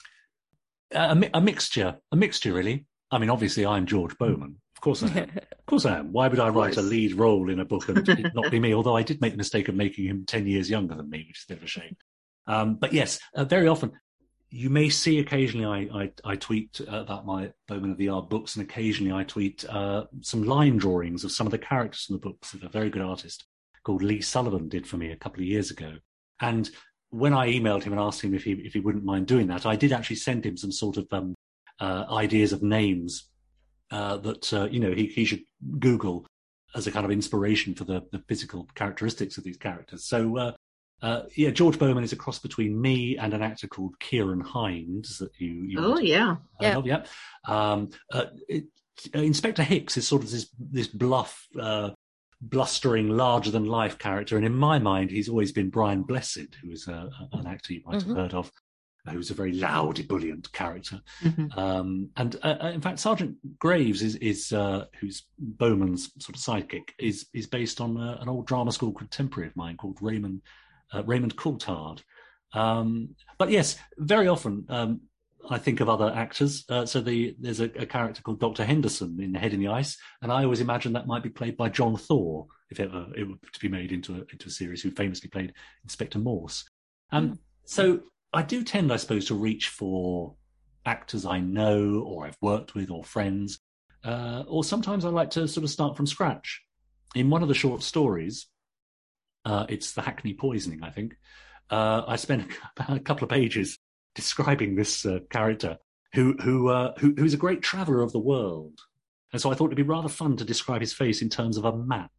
A, mi- a mixture, a mixture, really. I mean, obviously, I'm George Bowman. Of course I am. of course I am. Why would I write a lead role in a book and it not be me? Although I did make the mistake of making him 10 years younger than me, which is a bit of a shame. Um, but yes, uh, very often you may see occasionally I, I, I tweet uh, about my Bowman of the Yard books, and occasionally I tweet uh, some line drawings of some of the characters in the books that a very good artist called Lee Sullivan did for me a couple of years ago. And when I emailed him and asked him if he if he wouldn't mind doing that, I did actually send him some sort of um, uh, ideas of names uh, that uh, you know he, he should Google as a kind of inspiration for the, the physical characteristics of these characters. So uh, uh, yeah, George Bowman is a cross between me and an actor called Ciarán Hinds that you. you Oh, yeah. Yeah. yeah. yeah. Um, uh, it, uh, Inspector Hicks is sort of this this bluff, uh, blustering, larger than life character, and in my mind, he's always been Brian Blessed, who is a, an actor you might Mhm. have heard of, who's a very loud, ebullient character. Um, and uh, uh, in fact, Sergeant Graves is, is uh, who's Bowman's sort of sidekick, is is based on uh, an old drama school contemporary of mine called Raymond uh, Raymond Coulthard. Um, but yes, very often um, I think of other actors. Uh, so the, there's a, a character called Doctor Henderson in The Head in the Ice, and I always imagine that might be played by John Thaw if ever it were to be made into a, into a series, who famously played Inspector Morse. Um, So I do tend, I suppose, to reach for actors I know or I've worked with or friends, uh, or sometimes I like to sort of start from scratch. In one of the short stories, uh, it's the Hackney poisoning, I think. Uh, I spent a couple of pages describing this uh, character who who, uh, who who's a great traveller of the world, and so I thought it'd be rather fun to describe his face in terms of a map.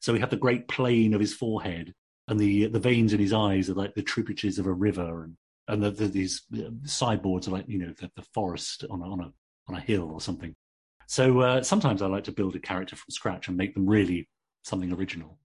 So we have the great plane of his forehead, and the the veins in his eyes are like the tributaries of a river, and and the, the, these uh, sideboards are like you know the, the forest on a, on a on a hill or something. So uh, sometimes I like to build a character from scratch and make them really something original.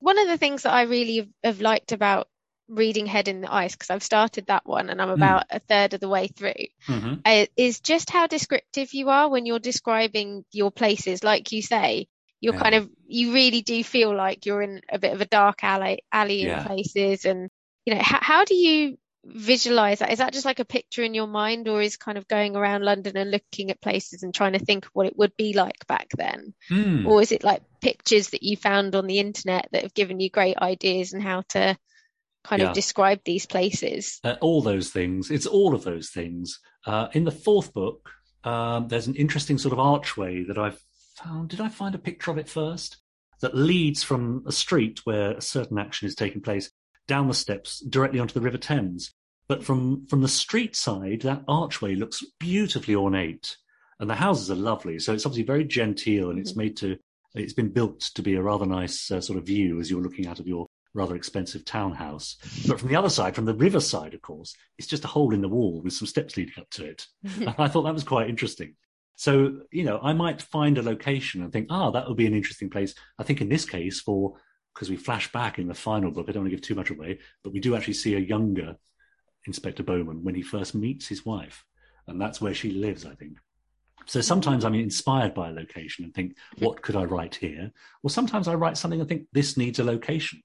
One of the things that I really have, liked about reading Head in the Ice, because I've started that one and I'm about a third of the way through, Mm-hmm. uh, is just how descriptive you are when you're describing your places. Like you say, you're Yeah. kind of, you really do feel like you're in a bit of a dark alley, alley Yeah. in places. And, you know, how, how do you visualize that? Is that just like a picture in your mind or is kind of going around London and looking at places and trying to think of what it would be like back then? Mm. Or is it like pictures that you found on the internet that have given you great ideas and how to kind Yeah. of describe these places? uh, all those things. It's all of those things. Uh, in the fourth book, um, there's an interesting sort of archway that I've found. Did I find a picture of it first? That leads from a street where a certain action is taking place down the steps directly onto the River Thames. But from from the street side, that archway looks beautifully ornate, and the houses are lovely. So it's obviously very genteel, and it's Mhm. made to. It's been built to be a rather nice uh, sort of view as you're looking out of your rather expensive townhouse. But from the other side, from the river side, of course, it's just a hole in the wall with some steps leading up to it. And I thought that was quite interesting. So, you know, I might find a location and think, ah, that would be an interesting place. I think in this case, for because we flash back in the final book, I don't want to give too much away, but we do actually see a younger Inspector Bowman when he first meets his wife. And that's where she lives, I think. So sometimes I'm inspired by a location and think, what could I write here? Or sometimes I write something and think, this needs a location.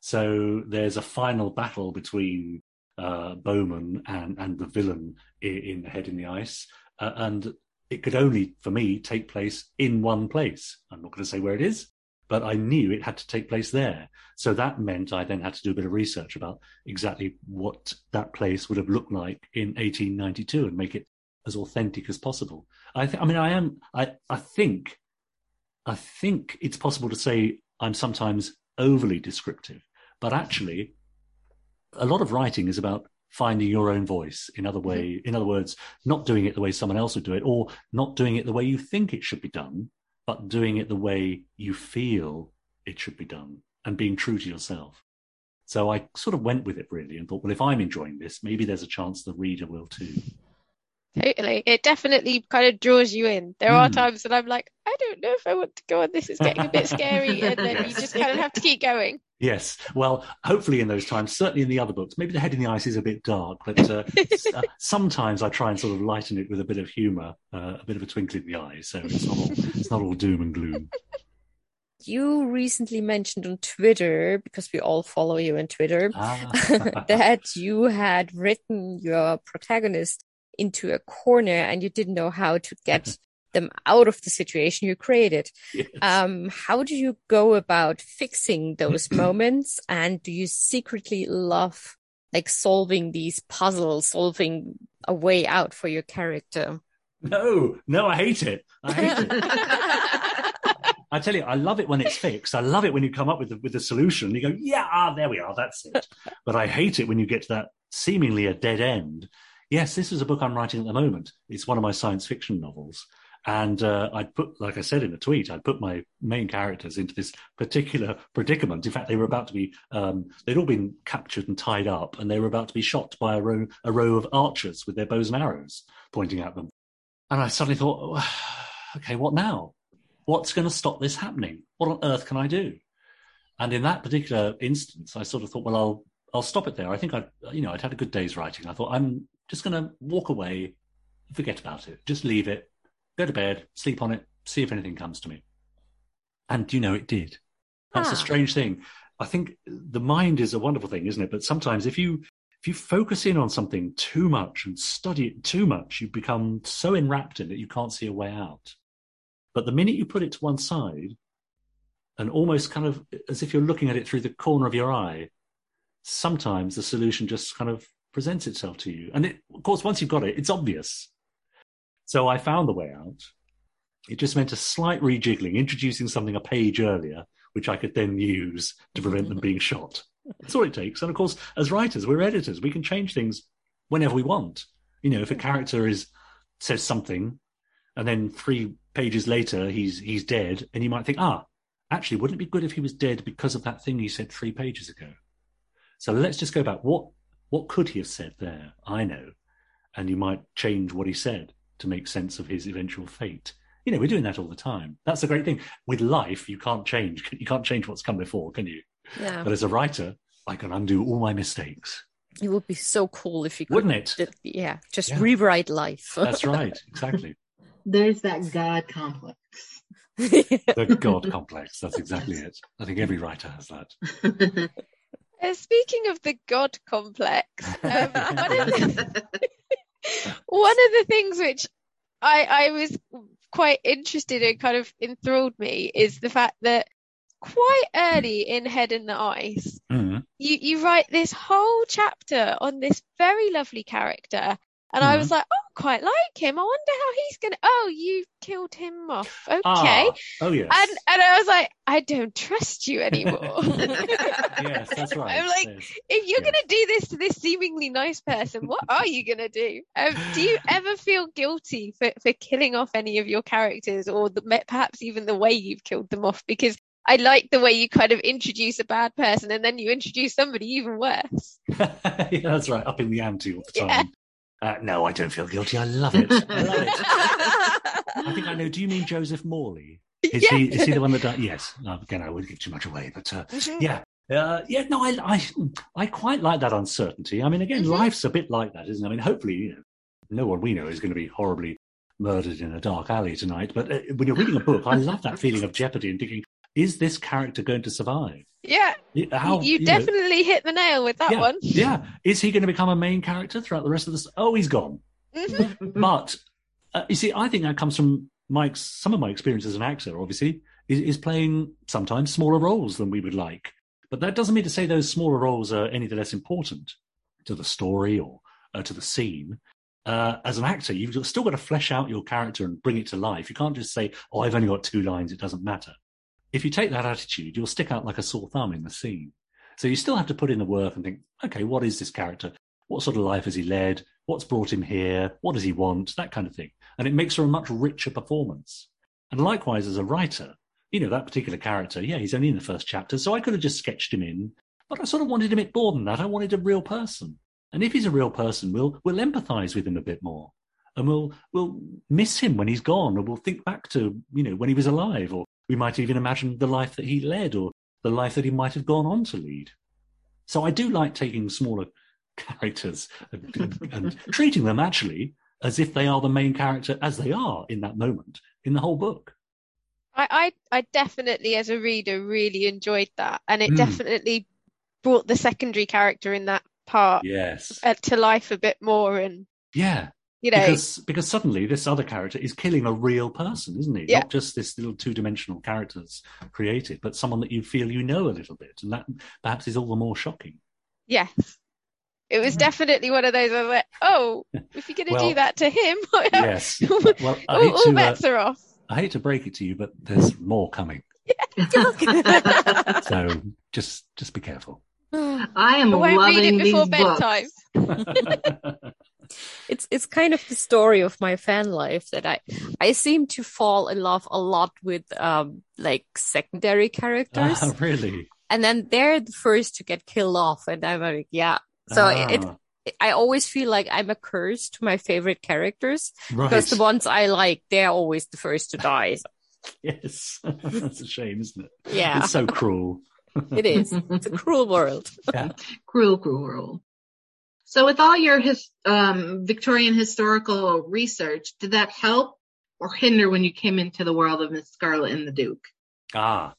So there's a final battle between uh, Bowman and, and the villain in, in Head in the Ice. Uh, and it could only, for me, take place in one place. I'm not going to say where it is, but I knew it had to take place there. So that meant I then had to do a bit of research about exactly what that place would have looked like in 1892 and make it as authentic as possible. I, th- I mean, I am, I, I think, I think it's possible to say I'm sometimes overly descriptive, but actually, a lot of writing is about finding your own voice. In other mm-hmm. way, in other words, not doing it the way someone else would do it, or not doing it the way you think it should be done, but doing it the way you feel it should be done, and being true to yourself. So I sort of went with it really, and thought, well, if I'm enjoying this, maybe there's a chance the reader will too. Totally. It definitely kind of draws you in. There are Mm. times that I'm like, I don't know if I want to go on. This is getting a bit scary. And then you just kind of have to keep going. Yes. Well, hopefully in those times, certainly in the other books, maybe the head in the ice is a bit dark, but uh, uh, sometimes I try and sort of lighten it with a bit of humour, uh, a bit of a twinkle in the eye. So it's not all, it's not all doom and gloom. you recently mentioned on Twitter, because we all follow you on Twitter, Ah. that you had written your protagonist into a corner and you didn't know how to get them out of the situation you created. Yes. Um, how do you go about fixing those moments? And do you secretly love like solving these puzzles, solving a way out for your character? no, no, I hate it. I hate it. I tell you, I love it when it's fixed. I love it when you come up with the, with a solution. You go, yeah, ah, there we are. That's it. But I hate it when you get to that seemingly a dead end. Yes, this is a book I'm writing at the moment. It's one of my science fiction novels. And uh, I'd put, like I said in a tweet, I'd put my main characters into this particular predicament. In fact, they were about to be, um, they'd all been captured and tied up, and they were about to be shot by a row, a row of archers with their bows and arrows pointing at them. And I suddenly thought, okay, what now? What's going to stop this happening? What on earth can I do? And in that particular instance, I sort of thought, well, I'll I'll stop it there. I think I, you know, I'd had a good day's writing. I thought I'm just going to walk away, forget about it, just leave it, go to bed, sleep on it, see if anything comes to me. And you know, it did. That's Ah. a strange thing. I think the mind is a wonderful thing, isn't it? But sometimes if you if you focus in on something too much and study it too much, you become so enwrapped in it you can't see a way out. But the minute you put it to one side, and almost kind of as if you're looking at it through the corner of your eye, sometimes the solution just kind of presents itself to you. And it, of course, once you've got it, it's obvious. So I found the way out. It just meant a slight rejiggling, introducing something a page earlier, which I could then use to prevent them being shot. That's all it takes. And of course, as writers, we're editors. We can change things whenever we want. You know, if a character is says something, and then three pages later he's he's dead, and you might think, ah, actually, wouldn't it be good if he was dead because of that thing he said three pages ago? So let's just go back. What what could he have said there? I know, and you might change what he said to make sense of his eventual fate. You know, we're doing that all the time. That's the great thing. With life, you can't change. You can't change what's come before, can you? Yeah. But as a writer, I can undo all my mistakes. It would be so cool if you could. Wouldn't it? did- yeah, just Yeah. rewrite life. That's right. Exactly. There's that God complex. The God complex. That's exactly it. I think every writer has that. Uh, speaking of the God complex, um, one, of the, one of the things which I, I was quite interested in, kind of enthralled me, is the fact that quite early in Head in the Ice, Mhm. you, you write this whole chapter on this very lovely character. And I was like, quite like him. I wonder how he's going to. Oh, you killed him off. Okay. Ah, oh yes. And and I was like, I don't trust you anymore. yes, that's right. I'm like, Yes. if you're going to do this to this seemingly nice person, what are you going to do? Um, do you ever feel guilty for, for killing off any of your characters or the, perhaps even the way you've killed them off? Because I like the way you kind of introduce a bad person and then you introduce somebody even worse. yeah, that's right. Up in the ante all the Yeah. time. Uh, no, I don't feel guilty. I love it. I love it. I think I know. Do you mean Joseph Morley? Is Yeah. he is he the one that died? Yes. Uh, again, I wouldn't give too much away, but uh, Mhm. yeah, uh, yeah. No, I, I I quite like that uncertainty. I mean, again, Mhm. life's a bit like that, isn't it? I mean, hopefully, you know, no one we know is going to be horribly murdered in a dark alley tonight. But uh, when you're reading a book, I love that feeling of jeopardy and thinking, is this character going to survive? Yeah, How you, know, definitely hit the nail with that yeah, one. Yeah. Is he going to become a main character throughout the rest of this? Oh, he's gone. Mhm. But uh, you see, I think that comes from ex- some of my experience as an actor. Obviously, is, is playing sometimes smaller roles than we would like. But that doesn't mean to say those smaller roles are any the less important to the story or uh, to the scene. Uh, as an actor, you've still got to flesh out your character and bring it to life. You can't just say, "Oh, I've only got two lines; it doesn't matter." If you take that attitude, you'll stick out like a sore thumb in the scene. So you still have to put in the work and think, okay, what is this character? What sort of life has he led? What's brought him here? What does he want? That kind of thing. And it makes for a much richer performance. And likewise, as a writer, you know, that particular character, yeah, he's only in the first chapter, so I could have just sketched him in, but I sort of wanted a bit more than that. I wanted a real person. And if he's a real person, we'll we'll empathize with him a bit more. And we'll we'll miss him when he's gone, or we'll think back to, you know, when he was alive, or we might even imagine the life that he led or the life that he might have gone on to lead. So I do like taking smaller characters and, and, and treating them actually as if they are the main character as they are in that moment in the whole book. I, I, I definitely, as a reader, really enjoyed that, and it Mm. definitely brought the secondary character in that part Yes. uh, to life a bit more, and Yeah. You know, Because because suddenly this other character is killing a real person, isn't he? Yeah. Not just this little two dimensional character that's created, but someone that you feel you know a little bit, and that perhaps is all the more shocking. yes, it was Yeah. definitely one of those. I was like, oh, if you're going to Well, do that to him, Yes. all, Well, I all to uh, bets are off. I hate to break it to you, but there's more coming. So just just be careful. I am I won't read it before these books. bedtime. it's it's kind of the story of my fan life that I I seem to fall in love a lot with um like secondary characters, Ah, really? and then they're the first to get killed off, and I'm like, yeah. So it, Ah, I always feel like I'm a curse to my favorite characters right. because the ones I like, they're always the first to die. Yes, that's a shame, isn't it? Yeah, It's so cruel. it is. It's a cruel world. Yeah. cruel, cruel world. So, with all your his, um, Victorian historical research, did that help or hinder when you came into the world of Miss Scarlet and the Duke? Ah.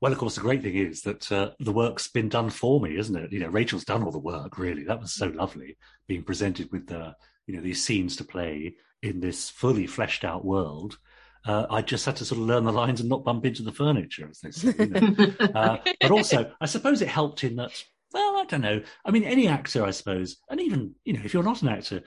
Well, of course, the great thing is that uh, the work's been done for me, isn't it? You know, Rachel's done all the work, really. That was so lovely being presented with the, you know, these scenes to play in this fully fleshed out world. Uh, I just had to sort of learn the lines and not bump into the furniture, as they say. You know? uh, but also, I suppose it helped in that, well, I don't know. I mean, any actor, I suppose, and even, you know, if you're not an actor,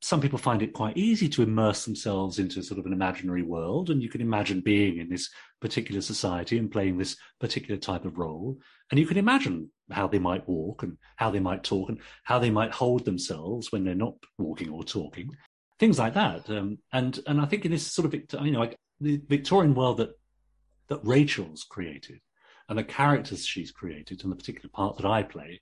some people find it quite easy to immerse themselves into sort of an imaginary world. And you can imagine being in this particular society and playing this particular type of role. And you can imagine how they might walk and how they might talk and how they might hold themselves when they're not walking or talking, things like that. Um, and and I think in this sort of you know like the Victorian world that that Rachel's created and the characters she's created and the particular part that I play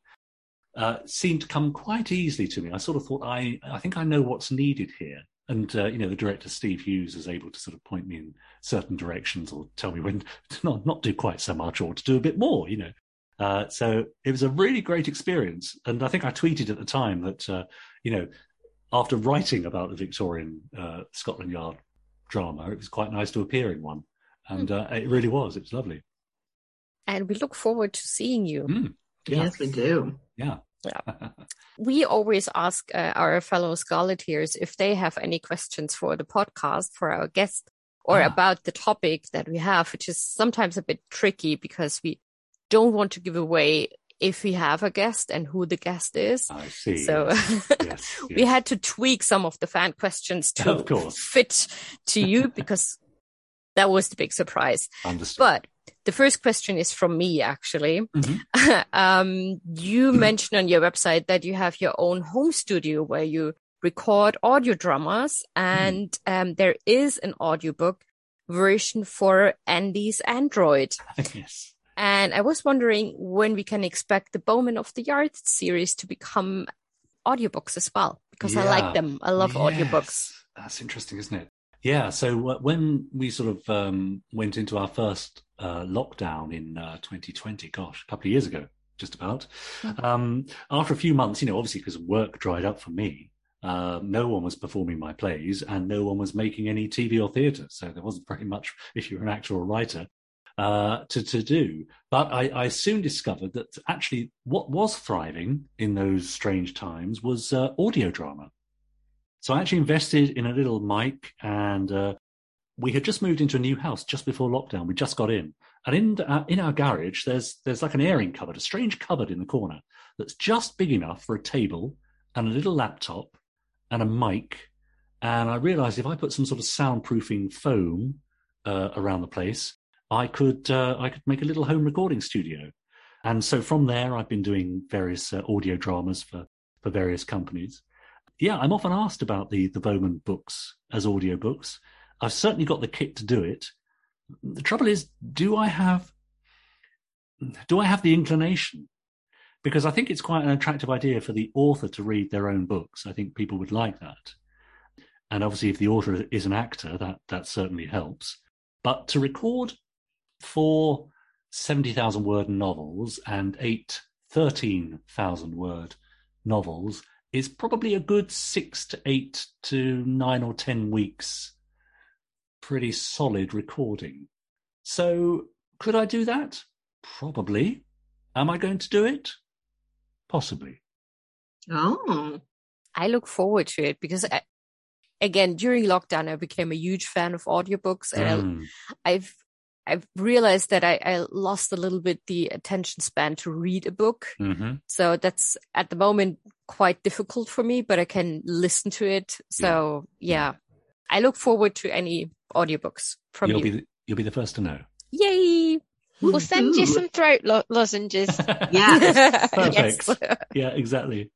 uh, seemed to come quite easily to me. I sort of thought I I think I know what's needed here. And uh, you know, the director Steve Hughes is able to sort of point me in certain directions or tell me when to not not do quite so much or to do a bit more. You know, uh, so it was a really great experience. And I think I tweeted at the time that uh, you know, after writing about the Victorian uh, Scotland Yard drama, it was quite nice to appear in one, and uh, it really was. It was lovely. And we look forward to seeing you. Mm, yeah, Yes, we do. yeah. We always ask uh, our fellow Scarleteers if they have any questions for the podcast for our guest or Ah. about the topic that we have, which is sometimes a bit tricky because we don't want to give away if we have a guest and who the guest is. I see. So yes, yes, we had to tweak some of the fan questions to fit to you because that was the big surprise. understood. But the first question is from me, actually. Mhm. um, you mentioned on your website that you have your own home studio where you record audio dramas, and um, there is an audiobook version for Andy's Android. yes. And I was wondering when we can expect the Bowman of the Yard series to become audiobooks as well, because I like them. I love audiobooks. That's interesting, isn't it? Yeah. So when we sort of um, went into our first uh, lockdown in uh, 2020, gosh, a couple of years ago, just about, um, after a few months, you know, obviously because work dried up for me, uh, no one was performing my plays and no one was making any TV or theatre. So there wasn't very much, if you're an actor or writer, uh, to, to do. But I, I soon discovered that actually what was thriving in those strange times was uh, audio drama. So I actually invested in a little mic and uh, we had just moved into a new house just before lockdown. We just got in. And in, uh, in our garage, there's, there's like an airing cupboard, a strange cupboard in the corner that's just big enough for a table and a little laptop and a mic. And I realized if I put some sort of soundproofing foam uh, around the place, I could uh, I could make a little home recording studio. And so from there, I've been doing various uh, audio dramas for for various companies. Yeah, I'm often asked about the the Bowman books as audio books. I've certainly got the kit to do it. The trouble is, do I have do I have the inclination? Because I think it's quite an attractive idea for the author to read their own books. I think people would like that. And obviously, if the author is an actor, that that certainly helps. But to record four 70,000 word novels and eight 13,000 word novels is probably a good six to eight to nine or 10 weeks. Pretty solid recording. So could I do that? Probably. Am I going to do it? Possibly. Oh, I look forward to it because I, again during lockdown I became a huge fan of audiobooks and Mm. I, I've I've realized that I, I lost a little bit the attention span to read a book. hmm So that's at the moment quite difficult for me, but I can listen to it. So yeah, I look forward to any audiobooks from You'll you. be the, you'll be the first to know. Yay! We'll send you some throat lo- lozenges. Yeah. Perfect. Yes. yeah, exactly.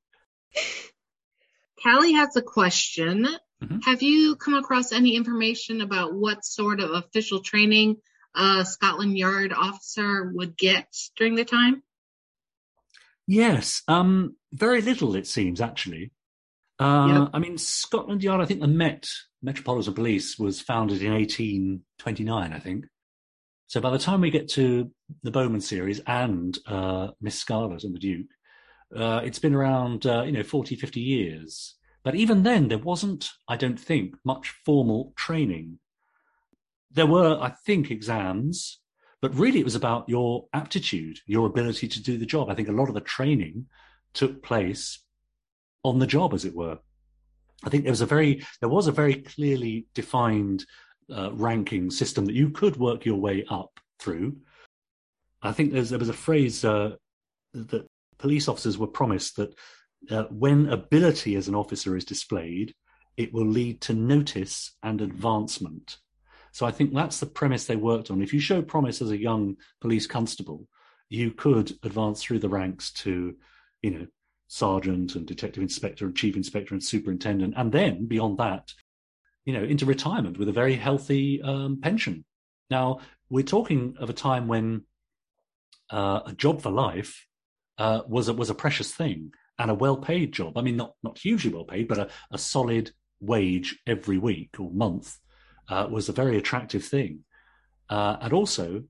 Callie has a question. Mhm. Have you come across any information about what sort of official training a Scotland Yard officer would get during the time? Yes, um, very little it seems actually. Uh, I mean, Scotland Yard. I think the Met Metropolitan Police was founded in 1829. I think. So by the time we get to the Bowman series and uh, Miss Scarlet and the Duke, uh, it's been around uh, you know 40, 50 years. But even then, there wasn't, I don't think, much formal training. There were, I think, exams, but really it was about your aptitude, your ability to do the job. I think a lot of the training took place on the job, as it were. I think there was a very there was a very clearly defined uh, ranking system that you could work your way up through. I think there was a phrase uh, that police officers were promised that uh, when ability as an officer is displayed, it will lead to notice and advancement. So I think that's the premise they worked on. If you show promise as a young police constable, you could advance through the ranks to, you know, sergeant and detective inspector and chief inspector and superintendent, and then beyond that, you know, into retirement with a very healthy um, pension. Now we're talking of a time when uh, a job for life uh, was a, was a precious thing and a well-paid job. I mean, not not hugely well-paid, but a, a solid wage every week or month uh, was a very attractive thing. Uh, and also,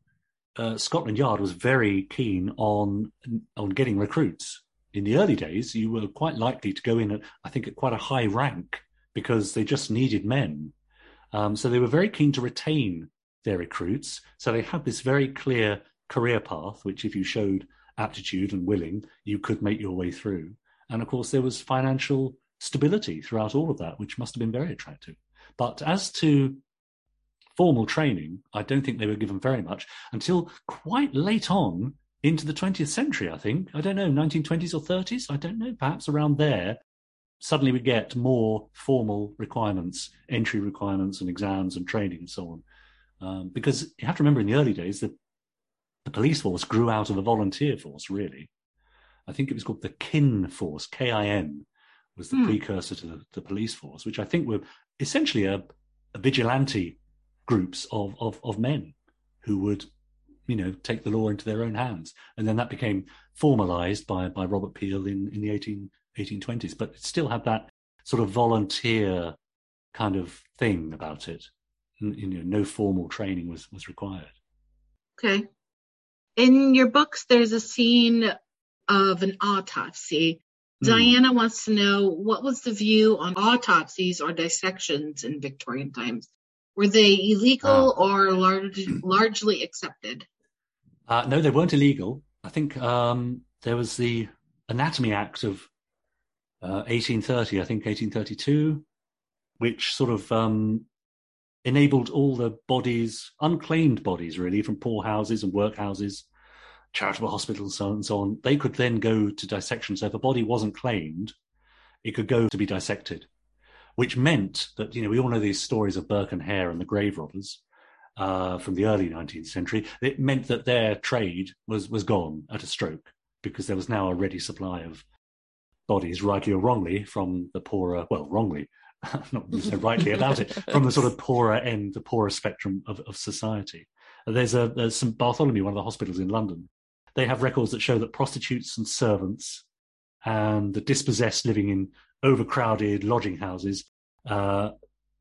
uh, Scotland Yard was very keen on on getting recruits. In the early days, you were quite likely to go in at, I think, at quite a high rank because they just needed men. Um, so they were very keen to retain their recruits. So they had this very clear career path, which, if you showed aptitude and willing, you could make your way through. And of course, there was financial stability throughout all of that, which must have been very attractive. But as to formal training, I don't think they were given very much until quite late on into the 20th century, I think. I don't know, 1920s or 30s? I don't know, perhaps around there. Suddenly we get more formal requirements, entry requirements and exams and training and so on. Um, because you have to remember in the early days that the police force grew out of a volunteer force, really. I think it was called the KIN force, K I N, was the Hmm. precursor to the, the police force, which I think were essentially a, a vigilante groups of, of, of men who would, you know, take the law into their own hands. And then that became formalized by, by Robert Peel in, in the 18, 1820s, but it still had that sort of volunteer kind of thing about it. You know, no formal training was, was required. Okay. In your books, there's a scene of an autopsy. Hmm. Diana wants to know what was the view on autopsies or dissections in Victorian times? Were they illegal or large, largely accepted? Uh, no, they weren't illegal. I think um, there was the Anatomy Act of uh, 1830, I think 1832, which sort of um, enabled all the bodies, unclaimed bodies really, from poorhouses and workhouses, charitable hospitals, so on and so on. They could then go to dissection. So if a body wasn't claimed, it could go to be dissected, which meant that, you know, we all know these stories of Burke and Hare and the grave robbers uh, from the early 19th century. It meant that their trade was, was gone at a stroke because there was now a ready supply of bodies, rightly or wrongly, from the poorer, well, wrongly, not so rightly about it, from the sort of poorer end, the poorer spectrum of, of society. There's a there's St Bartholomew, one of the hospitals in London. They have records that show that prostitutes and servants and the dispossessed living in overcrowded lodging houses uh,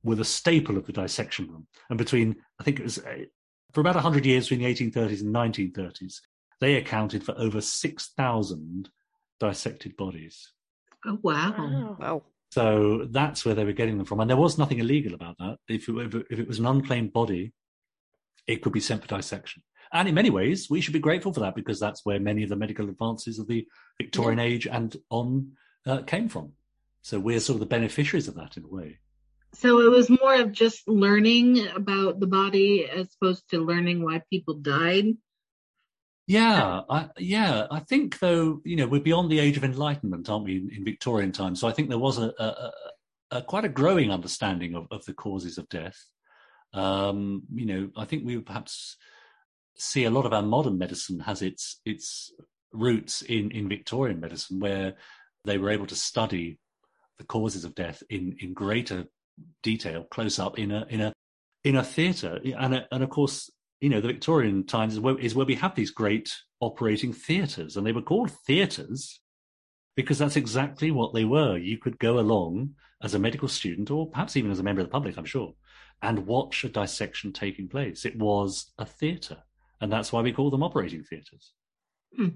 were the staple of the dissection room. And between, I think it was uh, for about 100 years between the 1830s and 1930s, they accounted for over 6,000 dissected bodies. Oh, wow. Wow. Wow. So that's where they were getting them from. And there was nothing illegal about that. If it, if it, if it was an unclaimed body, it could be sent for dissection. And in many ways, we should be grateful for that because that's where many of the medical advances of the Victorian yeah. age and on uh, came from. So we're sort of the beneficiaries of that in a way. So it was more of just learning about the body as opposed to learning why people died. Yeah, I, yeah. I think though, you know, we're beyond the age of enlightenment, aren't we, in, in Victorian times? So I think there was a, a, a quite a growing understanding of, of the causes of death. Um, you know, I think we perhaps see a lot of our modern medicine has its its roots in in Victorian medicine, where they were able to study the causes of death in in greater detail, close up in a in a in a theatre, and a, and of course, you know, the Victorian times is where, is where we have these great operating theatres, and they were called theatres because that's exactly what they were. You could go along as a medical student, or perhaps even as a member of the public, I'm sure, and watch a dissection taking place. It was a theatre, and that's why we call them operating theatres. Hmm.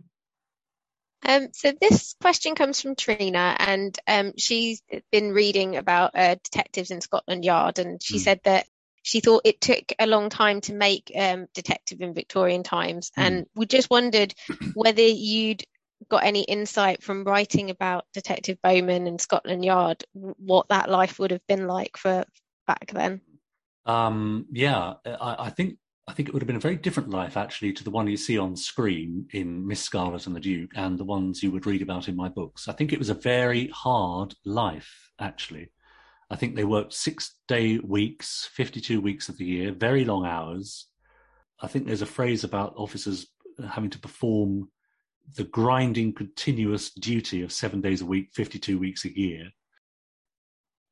Um, so this question comes from Trina, and um, she's been reading about uh, detectives in Scotland Yard, and she mm. said that she thought it took a long time to make um, detective in Victorian times, mm. and we just wondered whether you'd got any insight from writing about Detective Bowman and Scotland Yard, what that life would have been like for back then. Um, yeah, I, I think I think it would have been a very different life actually to the one you see on screen in Miss Scarlet and the Duke and the ones you would read about in my books. I think it was a very hard life actually. I think they worked six day weeks, 52 weeks of the year, very long hours. I think there's a phrase about officers having to perform the grinding continuous duty of seven days a week, 52 weeks a year.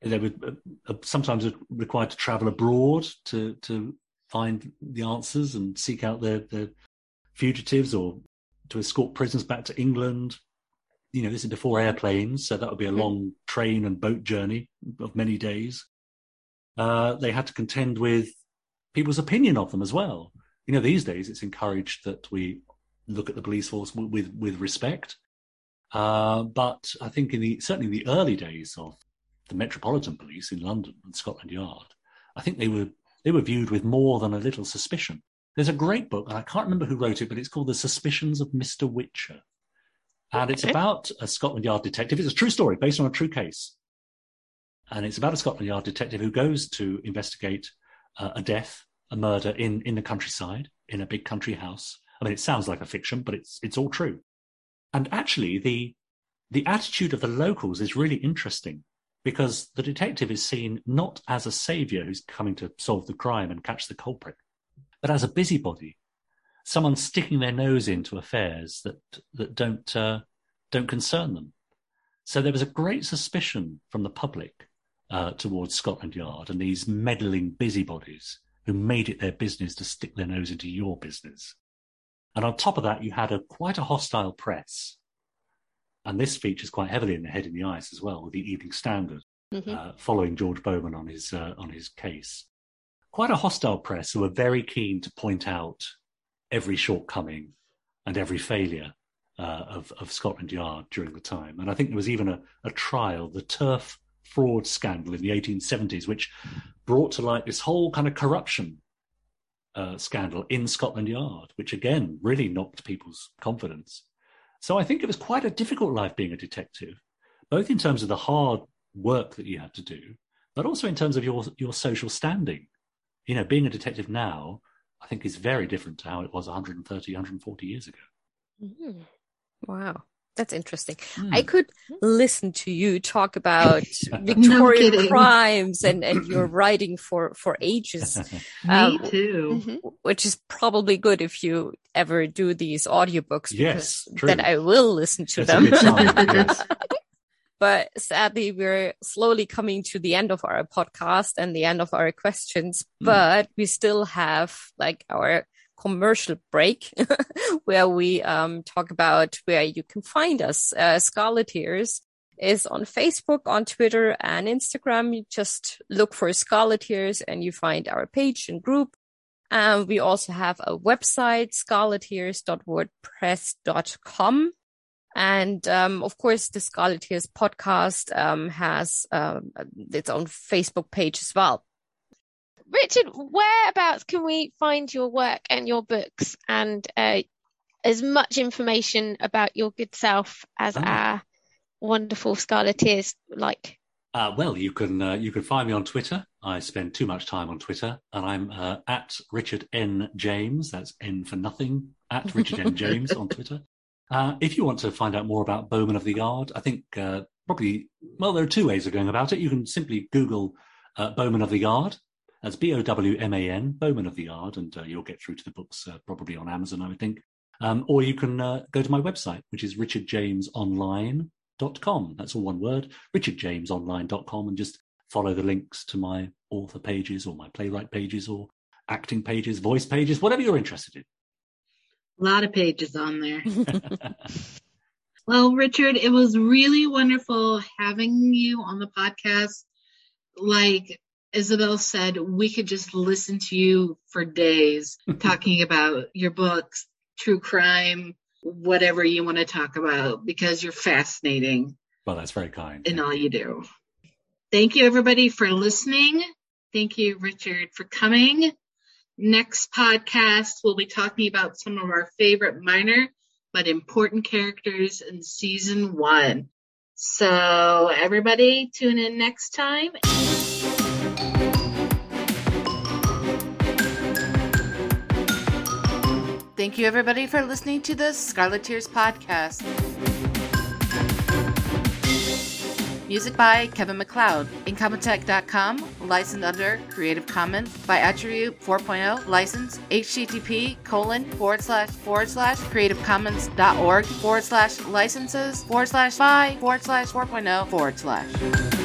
They were uh, uh sometimes required to travel abroad to, to find the answers and seek out the, the fugitives or to escort prisoners back to England. You know, this is before airplanes, so that would be a long train and boat journey of many days. Uh, they had to contend with people's opinion of them as well. You know, these days it's encouraged that we look at the police force with with respect. Uh, but I think in the certainly in the early days of the Metropolitan Police in London and Scotland Yard, I think they were they were viewed with more than a little suspicion. There's a great book, and I can't remember who wrote it, but it's called The Suspicions of Mr. Whicher. And it's about a Scotland Yard detective. It's a true story based on a true case. And it's about a Scotland Yard detective who goes to investigate uh, a death, a murder in, in the countryside, in a big country house. I mean, it sounds like a fiction, but it's, it's all true. And actually, the, the attitude of the locals is really interesting because the detective is seen not as a savior who's coming to solve the crime and catch the culprit, but as a busybody, someone sticking their nose into affairs that that don't uh, don't concern them. So there was a great suspicion from the public uh, towards Scotland Yard and these meddling busybodies who made it their business to stick their nose into your business. And on top of that, you had a quite a hostile press and this features quite heavily in the Head in the Ice as well, with the Evening Standard, mm-hmm. uh, following George Bowman on his uh, on his case. Quite a hostile press who were very keen to point out every shortcoming and every failure uh, of, of Scotland Yard during the time. And I think there was even a, a trial, the turf fraud scandal in the 1870s, which brought to light this whole kind of corruption uh, scandal in Scotland Yard, which again really knocked people's confidence. So I think it was quite a difficult life being a detective, both in terms of the hard work that you had to do, but also in terms of your your social standing. You know, being a detective now, I think, is very different to how it was 130, 140 years ago. Mm. Wow. That's interesting. Mm. I could listen to you talk about Victorian no crimes and, and your writing for, for ages. Me um, too. Mm-hmm. Which is probably good if you ever do these audiobooks. Yes. Then I will listen to That's them. yes. But sadly, we're slowly coming to the end of our podcast and the end of our questions, mm. but we still have like our commercial break where we um, talk about where you can find us. Uh, Scarleteers is on Facebook, on Twitter, and Instagram. You just look for Scarleteers and you find our page and group. Um, we also have a website, scarleteers.wordpress.com. And um, of course, the Scarleteers podcast um, has um, its own Facebook page as well Richard, whereabouts can we find your work and your books and uh, as much information about your good self as oh. our wonderful Scarleteers like? Uh, well, you can uh, you can find me on Twitter. I spend too much time on Twitter, and I'm uh, at Richard N James. That's N for nothing. At Richard N James on Twitter. Uh, if you want to find out more about Bowman of the Yard, I think uh, probably well there are two ways of going about it. You can simply Google uh, Bowman of the Yard. That's B O W M A N, Bowman of the Yard, and uh, you'll get through to the books uh, probably on Amazon, I would think. Um, or you can uh, go to my website, which is richardjamesonline.com. That's all one word, richardjamesonline.com, and just follow the links to my author pages or my playwright pages or acting pages, voice pages, whatever you're interested in. A lot of pages on there. well, Richard, it was really wonderful having you on the podcast. Like Isabel said, we could just listen to you for days talking about your books, true crime, whatever you want to talk about because you're fascinating. Well, that's very kind. In all you do. Thank you, everybody, for listening. Thank you, Richard, for coming. Next podcast, we'll be talking about some of our favorite minor but important characters in season one. So, everybody, tune in next time. Thank you, everybody, for listening to the Scarleteers podcast. Music by Kevin MacLeod. Incompetech.com, licensed under Creative Commons by Attribute 4.0, license http colon forward slash forward slash creativecommons.org forward slash licenses forward slash by forward slash 4.0 forward slash.